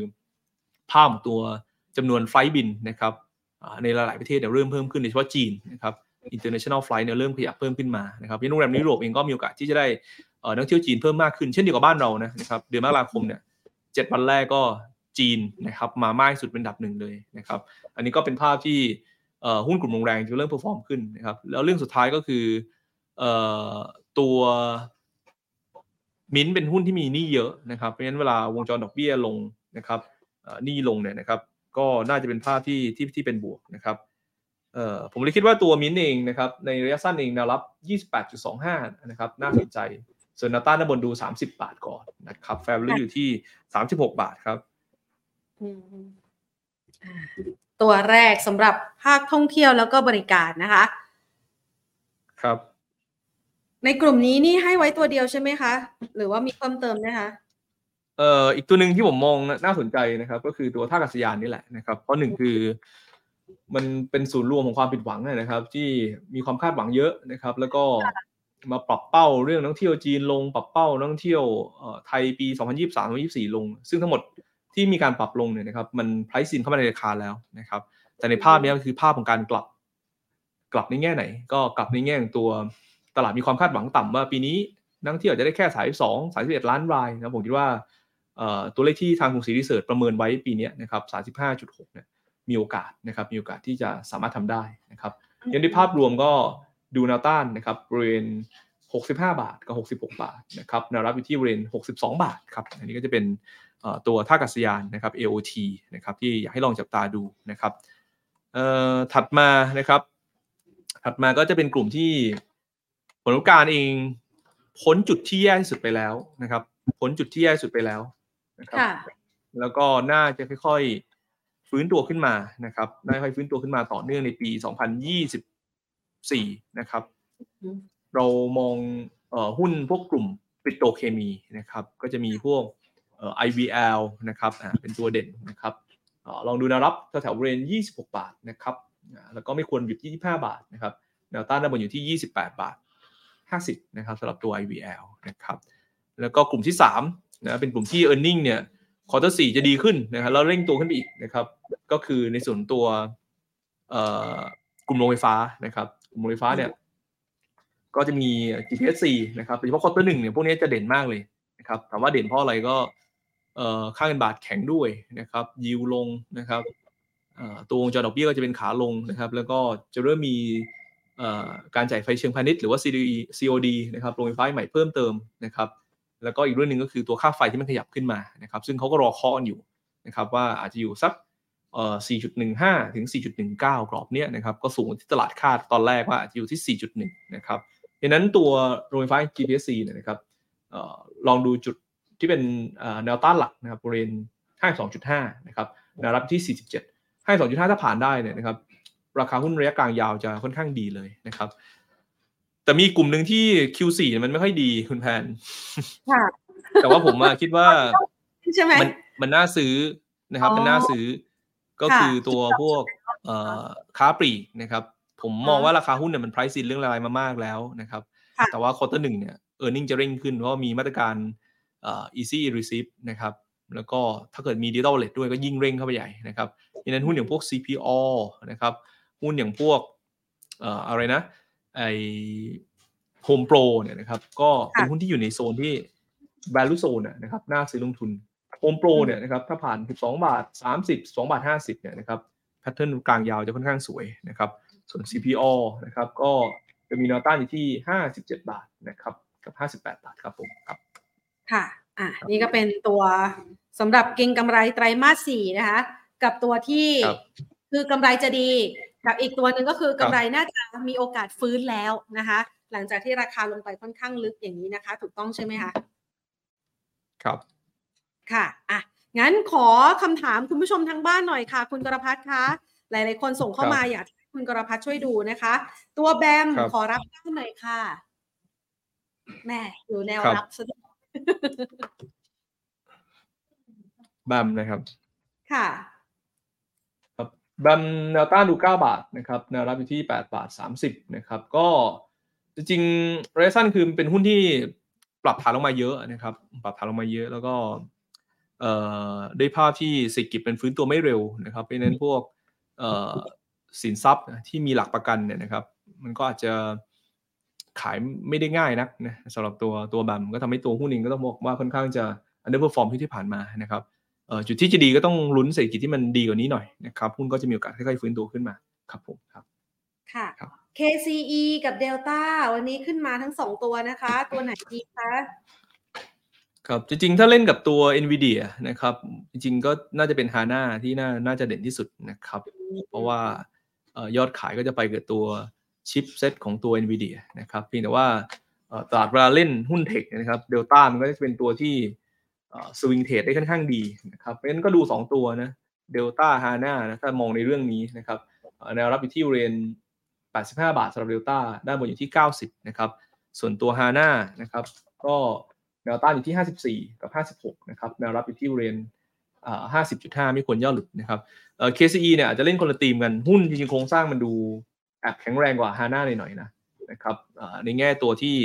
ภาพของตัวจำนวนไฟบินนะครับในหลาย ๆ ประเทศเริ่มเพิ่มขึ้นโดยเฉพาะจีนนะครับ international flight เนี่ยเริ่มขยับเพิ่มขึ้นมานะครับโรงแรมยุโรปเองก็มีโอกาสที่จะได้นักท่องเที่ยวจีนเพิ่มมากขึ้นเช่นเดียวกับบ้านเรานะครับเดือนมกราคมเนี่ยเจ็ดวันแรกก็จีนนะครับมามากสุดเป็นอันดับหนึ่งเลยนะครับ อันนี้ก็เป็นภาพที่ หุ้นกลุ่มโรงแรมจะเริ่ม perform ขึ้นนะครับแล้วเรื่องสุดท้ายก็คือตัวมิ้นเป็นหุ้นที่มีหนี้เยอะนะครับเพราะฉะนั้นเวลาวงจรดอกเบี้ยลงนะครับหนี้ลงเนี่ยนะครับ ก็น่าจะเป็นภาพที่ที่ที่เป็นบวกนะครับผมเลยคิดว่าตัวมินเองนะครับในระยะสั้นเองแนวรับ 28.25 นะครับ น่าสนใจส่วนนาต้านด้านบนดู 30 บาทก่อนนะครับแฟร์ลิอยู่ที่ 36 บาทครับ ตัวแรกสำหรับภาคท่องเที่ยวแล้วก็บริการนะคะ ครับ ในกลุ่มนี้นี่ให้ไว้ตัวเดียวใช่ไหมคะ หรือว่ามีเพิ่มเติมนะคะเอ่ออีกตัวหนึ่งที่ผมมองน่าสนใจนะครับ ก็คือตัวท่าอากาศยานนี่แหละนะครับ เพราะหนึ่งคือมันเป็นศูนย์รวมของความผิดหวังนะครับ ที่มีความคาดหวังเยอะนะครับ แล้วก็มาปรับเป้าเรื่องนักเที่ยวจีนลง ปรับเป้านักเที่ยวไทยปี 2023-2024 ลง ซึ่งทั้งหมด ที่มีการปรับลงเนี่ยนะครับมัน price in เข้ามาในราคาแล้วนะครับ แต่ในภาพนี้ก็คือภาพของการกลับ กลับในแง่ไหน ก็กลับในแง่ของตัวตลาดมีความคาดหวังต่ำว่าปีนี้นักท่องเที่ยวอาจจะได้แค่32 31ล้านรายนะผมคิดว่าตัวเลขที่ทางกรุงศรีรีเสิร์ชประเมินไว้ปีนี้นะครับ35.6เนี่ยมีโอกาสนะครับมีโอกาสที่จะสามารถทำได้นะครับยังในภาพรวมก็ดูแนวต้านนะครับบริเวณ 65 บาทกับ 66 บาทนะครับแนวรับอยู่ที่บริเวณ 62 บาทครับอันนี้ก็จะเป็น ตัวท่ากัศยานนะครับ AOT นะครับที่อยากให้ลองจับตาดูนะครับถัดมานะครับ ถัดมาก็จะเป็นกลุ่มที่ผลประกอบการเองพ้นจุดที่แย่ที่สุดไปแล้วนะครับพ้นจุดที่แย่ที่สุดไปแล้วนะครับแล้วก็น่าจะค่อยๆฟื้นตัวขึ้นมานะครับน่าจะค่อยฟื้นตัวขึ้นมาต่อเนื่องในปี 2024 นะครับ เรามองหุ้นพวกกลุ่มปิโตเคมีนะครับ ก็จะมีพวก IVL นะครับเป็นตัวเด่นนะครับลองดูแนวรับแถวๆบริเวณ26 บาทนะครับแล้วก็ไม่ควรหลุดที่25 บาทนะครับแนวต้านด้านบนอยู่ที่ 28 บาท 50นะครับสำหรับตัว IVL นะครับแล้วก็กลุ่มที่3นะเป็นกลุ่มที่ e a r n i n g เนี่ย quarter สี่จะดีขึ้นนะครับแล้วเร่งตัวขึ้นไปอีกนะครับก็คือในส่วนตัวกลุ่มโรงไฟฟ้านะครับกลุ่มโรงไฟฟ้าเนี่ยก็จะมี GPSC นะครับโดยเฉพาะ quarter หนึ่งเนี่ยพวกนี้จะเด่นมากเลยนะครับถามว่าเด่นเพราะอะไรก็ ค่าเงินบาทแข็งด้วยนะครับยิวลงนะครับตัววงจรดอกเบี้ยก็จะเป็นขาลงนะครับ แล้วก็จะเริ่มมีการจ่ายไฟเชิงพาณิชย์หรือว่า COD นะครับโรงไฟฟ้าใหม่เพิ่มเติมนะครับ แล้วก็อีกเรื่องหนึ่งก็คือตัวค่าไฟที่มันขยับขึ้นมานะครับ ซึ่งเขาก็รอเคาะอยู่นะครับว่าอาจจะอยู่สัก 4.15 ถึง 4.19 กรอบเนี้ยนะครับ ก็สูงที่ตลาดคาดตอนแรกว่าอาจจะอยู่ที่ 4.1 นะครับดังนั้นตัวโรงไฟฟ้า GPSC เนี่ยนะครับออลองดูจุด ที่เป็นแนวต้านหลักนะครับบริเวณ52.5นะครับแนวรับที่ 47 52.5 ถ้าผ่านได้เนี่ยนะครับราคาหุ้นระยะกลางยาวจะค่อนข้างดีเลยนะครับ แต่มีกลุ่มหนึ่งที่ Q4 มันไม่ค่อยดีคุณแพนแต่ว่าผมคิดว่าใช่ไหมมันมันน่าซื้อนะครับมันน่าซื้อก็คือตัวพวกค้าปลีกนะครับ ผมมองว่าราคาหุ้นเนี่ยมัน price in เรื่องอะไรมามากแล้วนะครับ แต่ว่าควอเตอร์หนึ่งเนี่ย e a r n i n g จะเร่งขึ้นเพราะมีมาตรการ easy receive นะครับแล้วก็ถ้าเกิดมี digital wallet ด้วยก็ยิ่งเร่งเข้าไปใหญ่นะครับดังนั้นหุ้นอย่างพวก CPO นะครับหุ้นอย่างพวกอะไรนะไอ Home Pro เนี่ยนะครับก็เป็นหุ้นที่อยู่ในโซนที่ value zone นะครับน่าซื้อลงทุนโฮมโปรเนี่ยนะครับถ้าผ่าน 12 บาท 30 2บาท 50เนี่ยนะครับแพทเทิร์นกลางยาวจะค่อนข้างสวยนะครับส่วน CPO นะครับก็จะมีแนวต้านอยู่ที่ 57 บาทนะครับกับ 58 บาทครับผมครับ ค่ะ อะ นี่ก็เป็นตัวสำหรับเก่งกำไรไตรมาสสี่นะคะ กับตัวที่คือกำไรจะดีกับอีกตัวหนึ่งก็คือกำไรน่าจะมีโอกาสฟื้นแล้วนะคะ หลังจากที่ราคาลงไปค่อนข้างลึกอย่างนี้นะคะ ถูกต้องใช่ไหมคะ ครับ ค่ะ อะ งั้นขอคำถามคุณผู้ชมทางบ้านหน่อยค่ะ คุณกรพัฒน์คะ หลาย ๆ คนส่งเข้ามาอยากให้คุณกรพัฒน์ช่วยดูนะคะ ตัวแบมขอรับด้านหน่อยค่ะแม่อยู่แนวรับซะด้วยแบมนะครับ ค่ะครับแบมแนวต้านดูเก้าบาทนะครับแนวรับอยู่ที่แปดบาทสามสิบนะครับ ก็จริงๆ reason คือเป็นหุ้นที่ปรับฐานลงมาเยอะนะครับ ปรับฐานลงมาเยอะแล้วก็ได้ภาพที่เศรษฐกิจเป็นฟื้นตัวไม่เร็วนะครับเพราะนั้นพวกสินทรัพย์ที่มีหลักประกันเนี่ยนะครับ มันก็อาจจะ ขายไม่ได้ง่ายนักนะสำหรับตัวตัว BAM ก็ทำให้ตัวหุ้นเองก็ต้องบอกว่าค่อนข้างจะ underperform ที่ที่ผ่านมานะครับจุดที่จะดีก็ต้องลุ้นเศรษฐกิจที่มันดีกว่านี้หน่อยนะครับหุ้นก็จะมีโอกาสค่อยๆฟื้นตัวขึ้นมาครับผมครับค่ะ KCE กับ Delta วันนี้ขึ้นมาทั้งสองตัวนะคะ ตัวไหนดีคะครับจริงๆ ถ้าเล่นกับตัว NVIDIA นะครับจริงๆ ก็น่าจะเป็น HANA ที่น่าน่าจะเด่นที่สุดนะครับ เพราะว่ายอดขายก็จะไปกับตัว ชิปเซตของตัว NVIDIA นะครับเพียงแต่ว่าตลาดเวลาเล่นหุ้นเทคนะครับเดลต้ามันก็จะเป็นตัวที่สวิงเทรดได้ค่อนข้างดีนะครับเพราะฉะนั้นก็ดู 2 ตัวนะเดลต้าฮาน่านะถ้ามองในเรื่องนี้นะครับแนวรับอยู่ที่เรน85 บาทสำหรับเดลต้าด้านบนอยู่ที่ 90นะครับส่วนตัวฮาน่านะครับก็แนวต้านอยู่ที่ 54 กับ 56นะครับแนวรับอยู่ที่เรน50.5 ไม่ควรย่อหลุดนะครับเอ่อ KCE เนี่ยอาจจะเล่นคนละทีมกันหุ้นจริงๆโครงสร้างมันดู แอบแข็งแรงกว่าฮาน่าหน่อยๆนะนะครับในแง่ตัวที่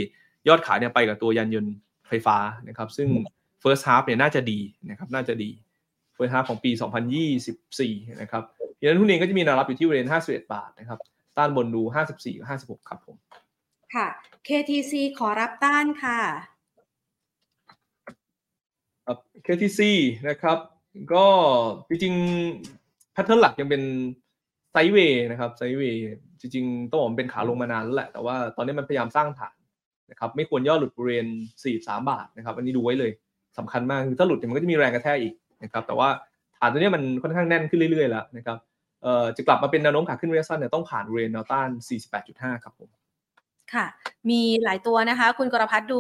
ยอดขายเนี่ยไปกับตัวยานยนต์ไฟฟ้านะครับซึ่ง first half เนี่ยน่าจะดีนะครับน่าจะดี first half ของปี 2024 นะครับดังนั้นหุ้นเองก็จะมีแนวรับอยู่ที่บริเวณ51 บาทนะครับต้านบนดู 54 56 ครับผม ค่ะ KTC ขอรับต้านค่ะครับ KTC นะครับ ก็จริงๆแพทเทิร์นหลักยังเป็นไซด์เวย์นะครับไซด์เวย์ จริงๆต้องบอกมันเป็นขาลงมานานแล้วแหละ แต่ว่าตอนนี้มันพยายามสร้างฐานนะครับไม่ควรย่อหลุดบริเวณ43 บาทนะครับอันนี้ดูไว้เลยสำคัญมากคือถ้าหลุดเนี่ยมันก็จะมีแรงกระแทกอีกนะครับแต่ว่าฐานตัวนี้มันค่อนข้างแน่นขึ้นเรื่อยๆแล้วนะครับเอ่อจะกลับมาเป็นแนวโน้มขาขึ้นระยะสั้นเนี่ยต้องผ่านบริเวณแนวต้าน 48.5 ครับผมค่ะ มีหลายตัวนะคะ คุณกรพัฒน์ดู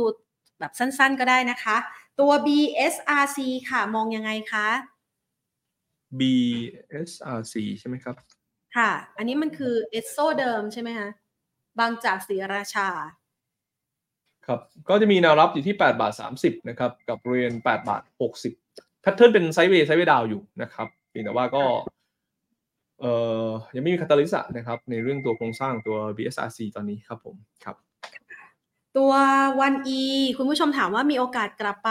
แบบสั้นๆก็ได้นะคะ ตัว BSRC ค่ะมองยังไงคะ BSRC ใช่ไหมครับ ค่ะ อันนี้มันคือเอสโซเดิมใช่ไหมคะบางจากศรีราชา ครับก็จะมีแนวรับอยู่ที่ 8 บาท 30 นะครับ กับบริเวณ8บาท 60 pattern เป็น sideway sideway down อยู่นะครับเพียงแต่ว่าก็เอ่อยังไม่มี catalyst นะครับ ในเรื่องตัวโครงสร้างตัว BSRC ตอนนี้ครับผมครับ ตัว ONEE คุณผู้ชมถามว่ามีโอกาสกลับไป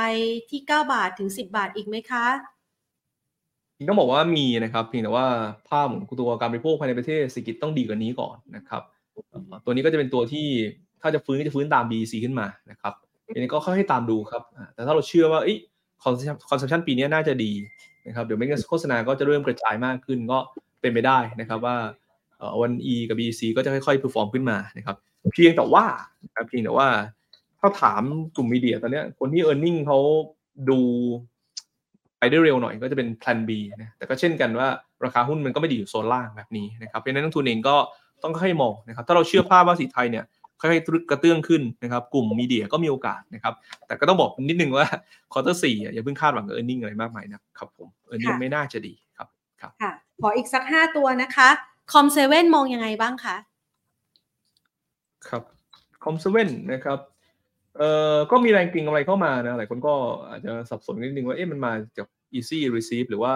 ที่ 9 บาทถึง 10 บาทอีกไหมคะ ต้องบอกว่ามีนะครับเพียงแต่ว่าภาพของตัวการบริโภคภายในประเทศเศรษฐกิจต้องดีกว่านี้ก่อนนะครับเอ่อตัวนี้ก็จะเป็นตัวที่ถ้าจะฟื้นก็จะฟื้นตาม BC ขึ้นมานะครับอันนี้ก็ค่อยให้ตามดูครับอ่าแต่ถ้าเราเชื่อว่าคอนคอนซัมชันปีนี้น่าจะดีนะครับเดี๋ยวไม่งั้นโฆษณาก็จะเริ่มกระจายมากขึ้นก็เป็นไปได้นะครับว่าเอ่อวัน E กับ BC ก็จะค่อยๆ perform ขึ้นมานะครับเพียงแต่ว่านะครับเพียงแต่ว่าถ้าถามกลุ่มมีเดียตอนเนี้ยคนที่ e a r n i n g เขาดู ไปได้เร็วหน่อยก็จะเป็น plan B นะแต่ก็เช่นกันว่าราคาหุ้นมันก็ไม่ได้อยู่โซนล่างแบบนี้นะครับเพราะฉะนั้นนักลงทุนเองก็ต้องค่อยๆมองนะครับถ้าเราเชื่อภาพว่าเศรษฐกิจไทยเนี่ยค่อยๆกระเตื้องขึ้นนะครับกลุ่ม media ก็มีโอกาสนะครับแต่ก็ต้องบอกนิดนึงว่า quarter สี่อย่าเพิ่งคาดหวังกับ e a r n i n g อะไรมากมายนะครับผม e a r n i n g ค่ะไม่น่าจะดีครับค่ะขออีกสัก5ตัวนะคะ COM7มองยังไงบ้างคะครับCOM7นะครับ เอ่อก็มีแรงเก็งกำไรเข้ามานะหลายคนก็อาจจะสับสนนิดนึงว่าเอ๊ะมันมาจาก Easy E-Receipt หรือว่า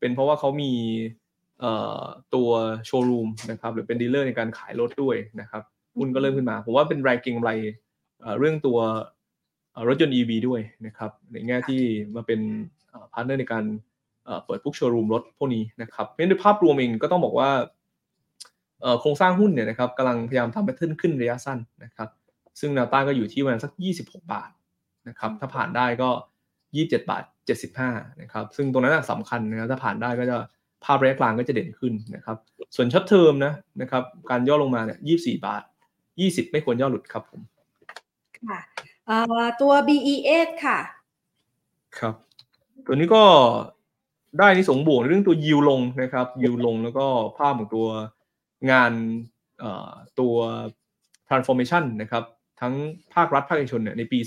เป็นเพราะว่าเขามีเอ่อตัวโชว์รูมนะครับหรือเป็น dealer ในการขายรถด้วยนะครับหุ้นก็เริ่มขึ้นมา ผมว่าเป็นแรงเก็งกำไรเรื่องตัวรถยนต์ EV ด้วยนะครับ ในแง่ที่มาเป็น partner ในการเปิดพวกโชว์รูมรถพวกนี้นะครับเพราะฉะนั้นโดยภาพรวมเองก็ต้องบอกว่าโครงสร้างหุ้นเนี่ยนะครับกำลังพยายามทำแพทเทิร์นขึ้นระยะสั้นนะครับ ซึ่งแนวต้านก็อยู่ที่ประมาณสัก 26 บาทนะครับถ้าผ่านได้ก็ 27 บาท 75นะครับซึ่งตรงนั้นนะสำคัญนะครับถ้าผ่านได้ก็จะภาพระยะกลางก็จะเด่นขึ้นนะครับส่วนช็อตเทอมนะนะครับการย่อลงมาเนี่ย 24 บาท 20 ไม่ควรย่อหลุดครับผมค่ะเอ่อตัว BE8 ค่ะ ครับ ตัวนี้ก็ได้ในสงส์บวกในเรื่องตัวยิวลงนะครับยิวลงแล้วก็ภาพของตัวงานเอ่อตัว transformation นะครับ ทั้งภาครัฐภาคเอกชนเนี่ยในปี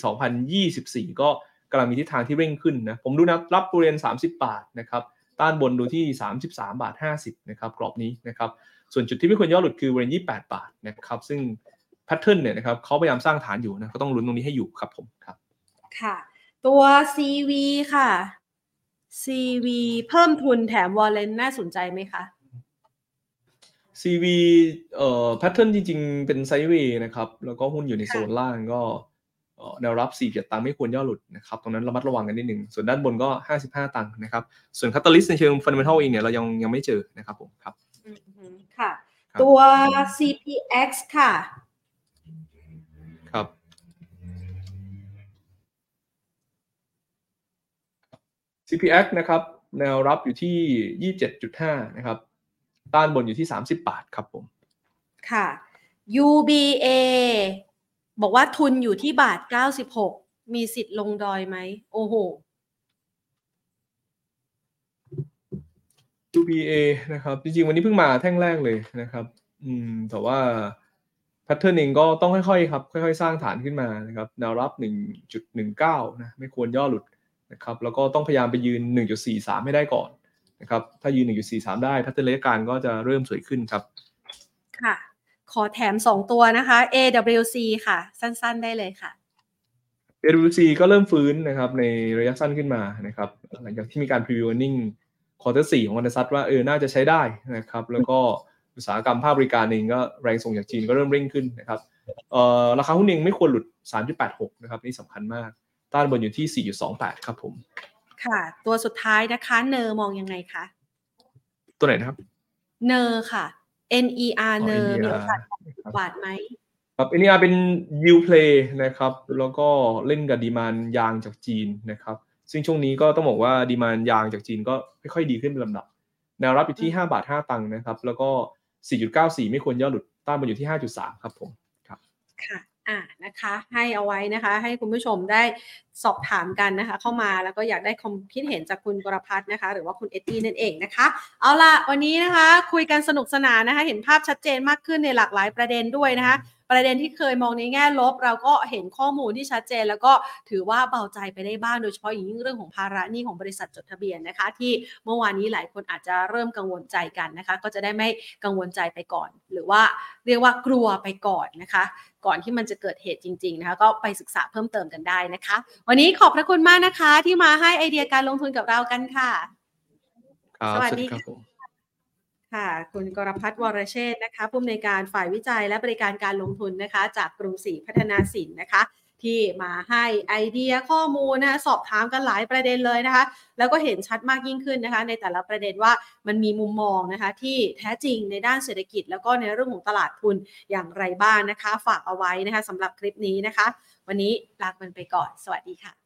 2024 ก็กำลังมีทิศทางที่เร่งขึ้นนะผมดูนะรับบริเวณ 30 บาทนะครับต้านบนดูที่ 33 บาท 50นะครับกรอบนี้นะครับส่วนจุดที่ไม่ควรย่อหลุดคือบริเวณ 28 บาทนะครับซึ่งแพทเทิร์นเนี่ยนะครับเขาพยายามสร้างฐานอยู่นะก็ต้องลุ้นตรงนี้ให้อยู่ครับผมครับค่ะ ตัว CV ค่ะ CV เพิ่มทุนแถม warrant น่าสนใจไหมคะ CV เอ่อ pattern จริง ๆ เป็น sideway นะครับ แล้วก็หุ้นอยู่ในโซนล่างก็เอ่อแนวรับ 4 7 ตังค์ไม่ควรย่อหลุดนะครับ ตรงนั้นระมัดระวังกันนิดหนึ่ง ส่วนด้านบนก็ 55 ตังค์นะครับ ส่วน catalyst ในเชิง fundamental เองเนี่ย เรายังยังไม่เจอนะครับผมครับอืมฮึค่ะครับตัว CPX ค่ะ ครับ CPX นะครับ แนวรับอยู่ที่ 27.5 นะครับ ต้านบนอยู่ที่ 30 บาทครับผม ค่ะ UBA บอกว่าทุนอยู่ที่บาท 96 มีสิทธิ์ลงดอยไหม โอ้โห UBA นะครับ จริงๆ วันนี้เพิ่งมาแท่งแรกเลยนะครับ อืม แต่ว่าแพทเทิร์นเองก็ต้องค่อยๆครับ ค่อยๆ สร้างฐานขึ้นมานะครับแนวรับ 1.19 นะ ไม่ควรย่อหลุดนะครับ แล้วก็ต้องพยายามไปยืน 1.43 ให้ได้ก่อน นะครับถ้ายืน1.43 ได้แพทเทิร์นระยะกลางก็จะเริ่มสวยขึ้นครับ ค่ะ ขอแถม 2 ตัวนะคะ AWC ค่ะ สั้นๆได้เลยค่ะ AWC ก็เริ่มฟื้นนะครับในระยะสั้นขึ้นมานะครับหลังจากที่มีการ preview earning quarter สี่ของวันซัตว่าเออน่าจะใช้ได้นะครับ แล้วก็อุตสาหกรรมภาคบริการเองก็แรงส่งจากจีนก็เริ่มเร่งขึ้นนะครับเอ่อราคาหุ้นเองไม่ควรหลุด 3.86 นะครับ นี่สำคัญมาก ต้านบนอยู่ที่ 4.28 ครับผม ค่ะ ตัวสุดท้ายนะคะ เนอร์มองยังไงคะ ตัวไหนนะครับ เนอร์ค่ะ N E R เนอร์ NER มีโอกาสบาทไหมครับอันนี้เป็น yield play นะครับ แล้วก็เล่นกับดีมานยางจากจีนนะครับ ซึ่งช่วงนี้ก็ต้องบอกว่าดีมานยางจากจีนก็ค่อยๆดีขึ้นเป็นลำดับแนวรับอยู่ที่ 5 บาท 5 ตังค์นะครับ แล้วก็ 4.94 ไม่ควรย่อหลุดต้านบนอยู่ที่ 5.3 ครับผมค่ะ อ่านะคะให้เอาไว้นะคะ ให้คุณผู้ชมได้สอบถามกันนะคะ เข้ามาแล้วก็อยากได้ความคิดเห็นจากคุณกรพัฒน์นะคะ หรือว่าคุณเอ็ดดี้นั่นเองนะคะ เอาล่ะวันนี้นะคะ คุยกันสนุกสนานนะคะ เห็นภาพชัดเจนมากขึ้นในหลากหลายประเด็นด้วยนะคะ ประเด็นที่เคยมองในแง่ลบ เราก็เห็นข้อมูลที่ชัดเจน แล้วก็ถือว่าเบาใจไปได้บ้างโดยเฉพาะอย่างยิ่งเรื่องของภาระหนี้ของบริษัทจดทะเบียนนะคะ ที่เมื่อวานนี้หลายคนอาจจะเริ่มกังวลใจกันนะคะ ก็จะได้ไม่กังวลใจไปก่อน หรือว่าเรียกว่ากลัวไปก่อนนะคะ ก่อนที่มันจะเกิดเหตุจริงๆนะคะก็ไปศึกษาเพิ่มเติมกันได้นะคะ วันนี้ขอบพระคุณมากนะคะ ที่มาให้ไอเดียการลงทุนกับเรากันค่ะครับสวัสดีครับผมค่ะคุณกรพัฒน์วรเชษฐ์นะคะผู้อำนวยการฝ่ายวิจัยและบริการการลงทุนนะคะ จากกรุงศรีพัฒนาสินนะคะ ที่มาให้ไอเดียข้อมูลนะคะสอบถามกันหลายประเด็นเลยนะคะ แล้วก็เห็นชัดมากยิ่งขึ้นนะคะ ในแต่ละประเด็นว่ามันมีมุมมองนะคะที่แท้จริงในด้านเศรษฐกิจ แล้วก็ในเรื่องของตลาดทุนอย่างไรบ้างนะคะ ฝากเอาไว้นะคะสำหรับคลิปนี้นะคะ วันนี้ลากันไปก่อน สวัสดีค่ะ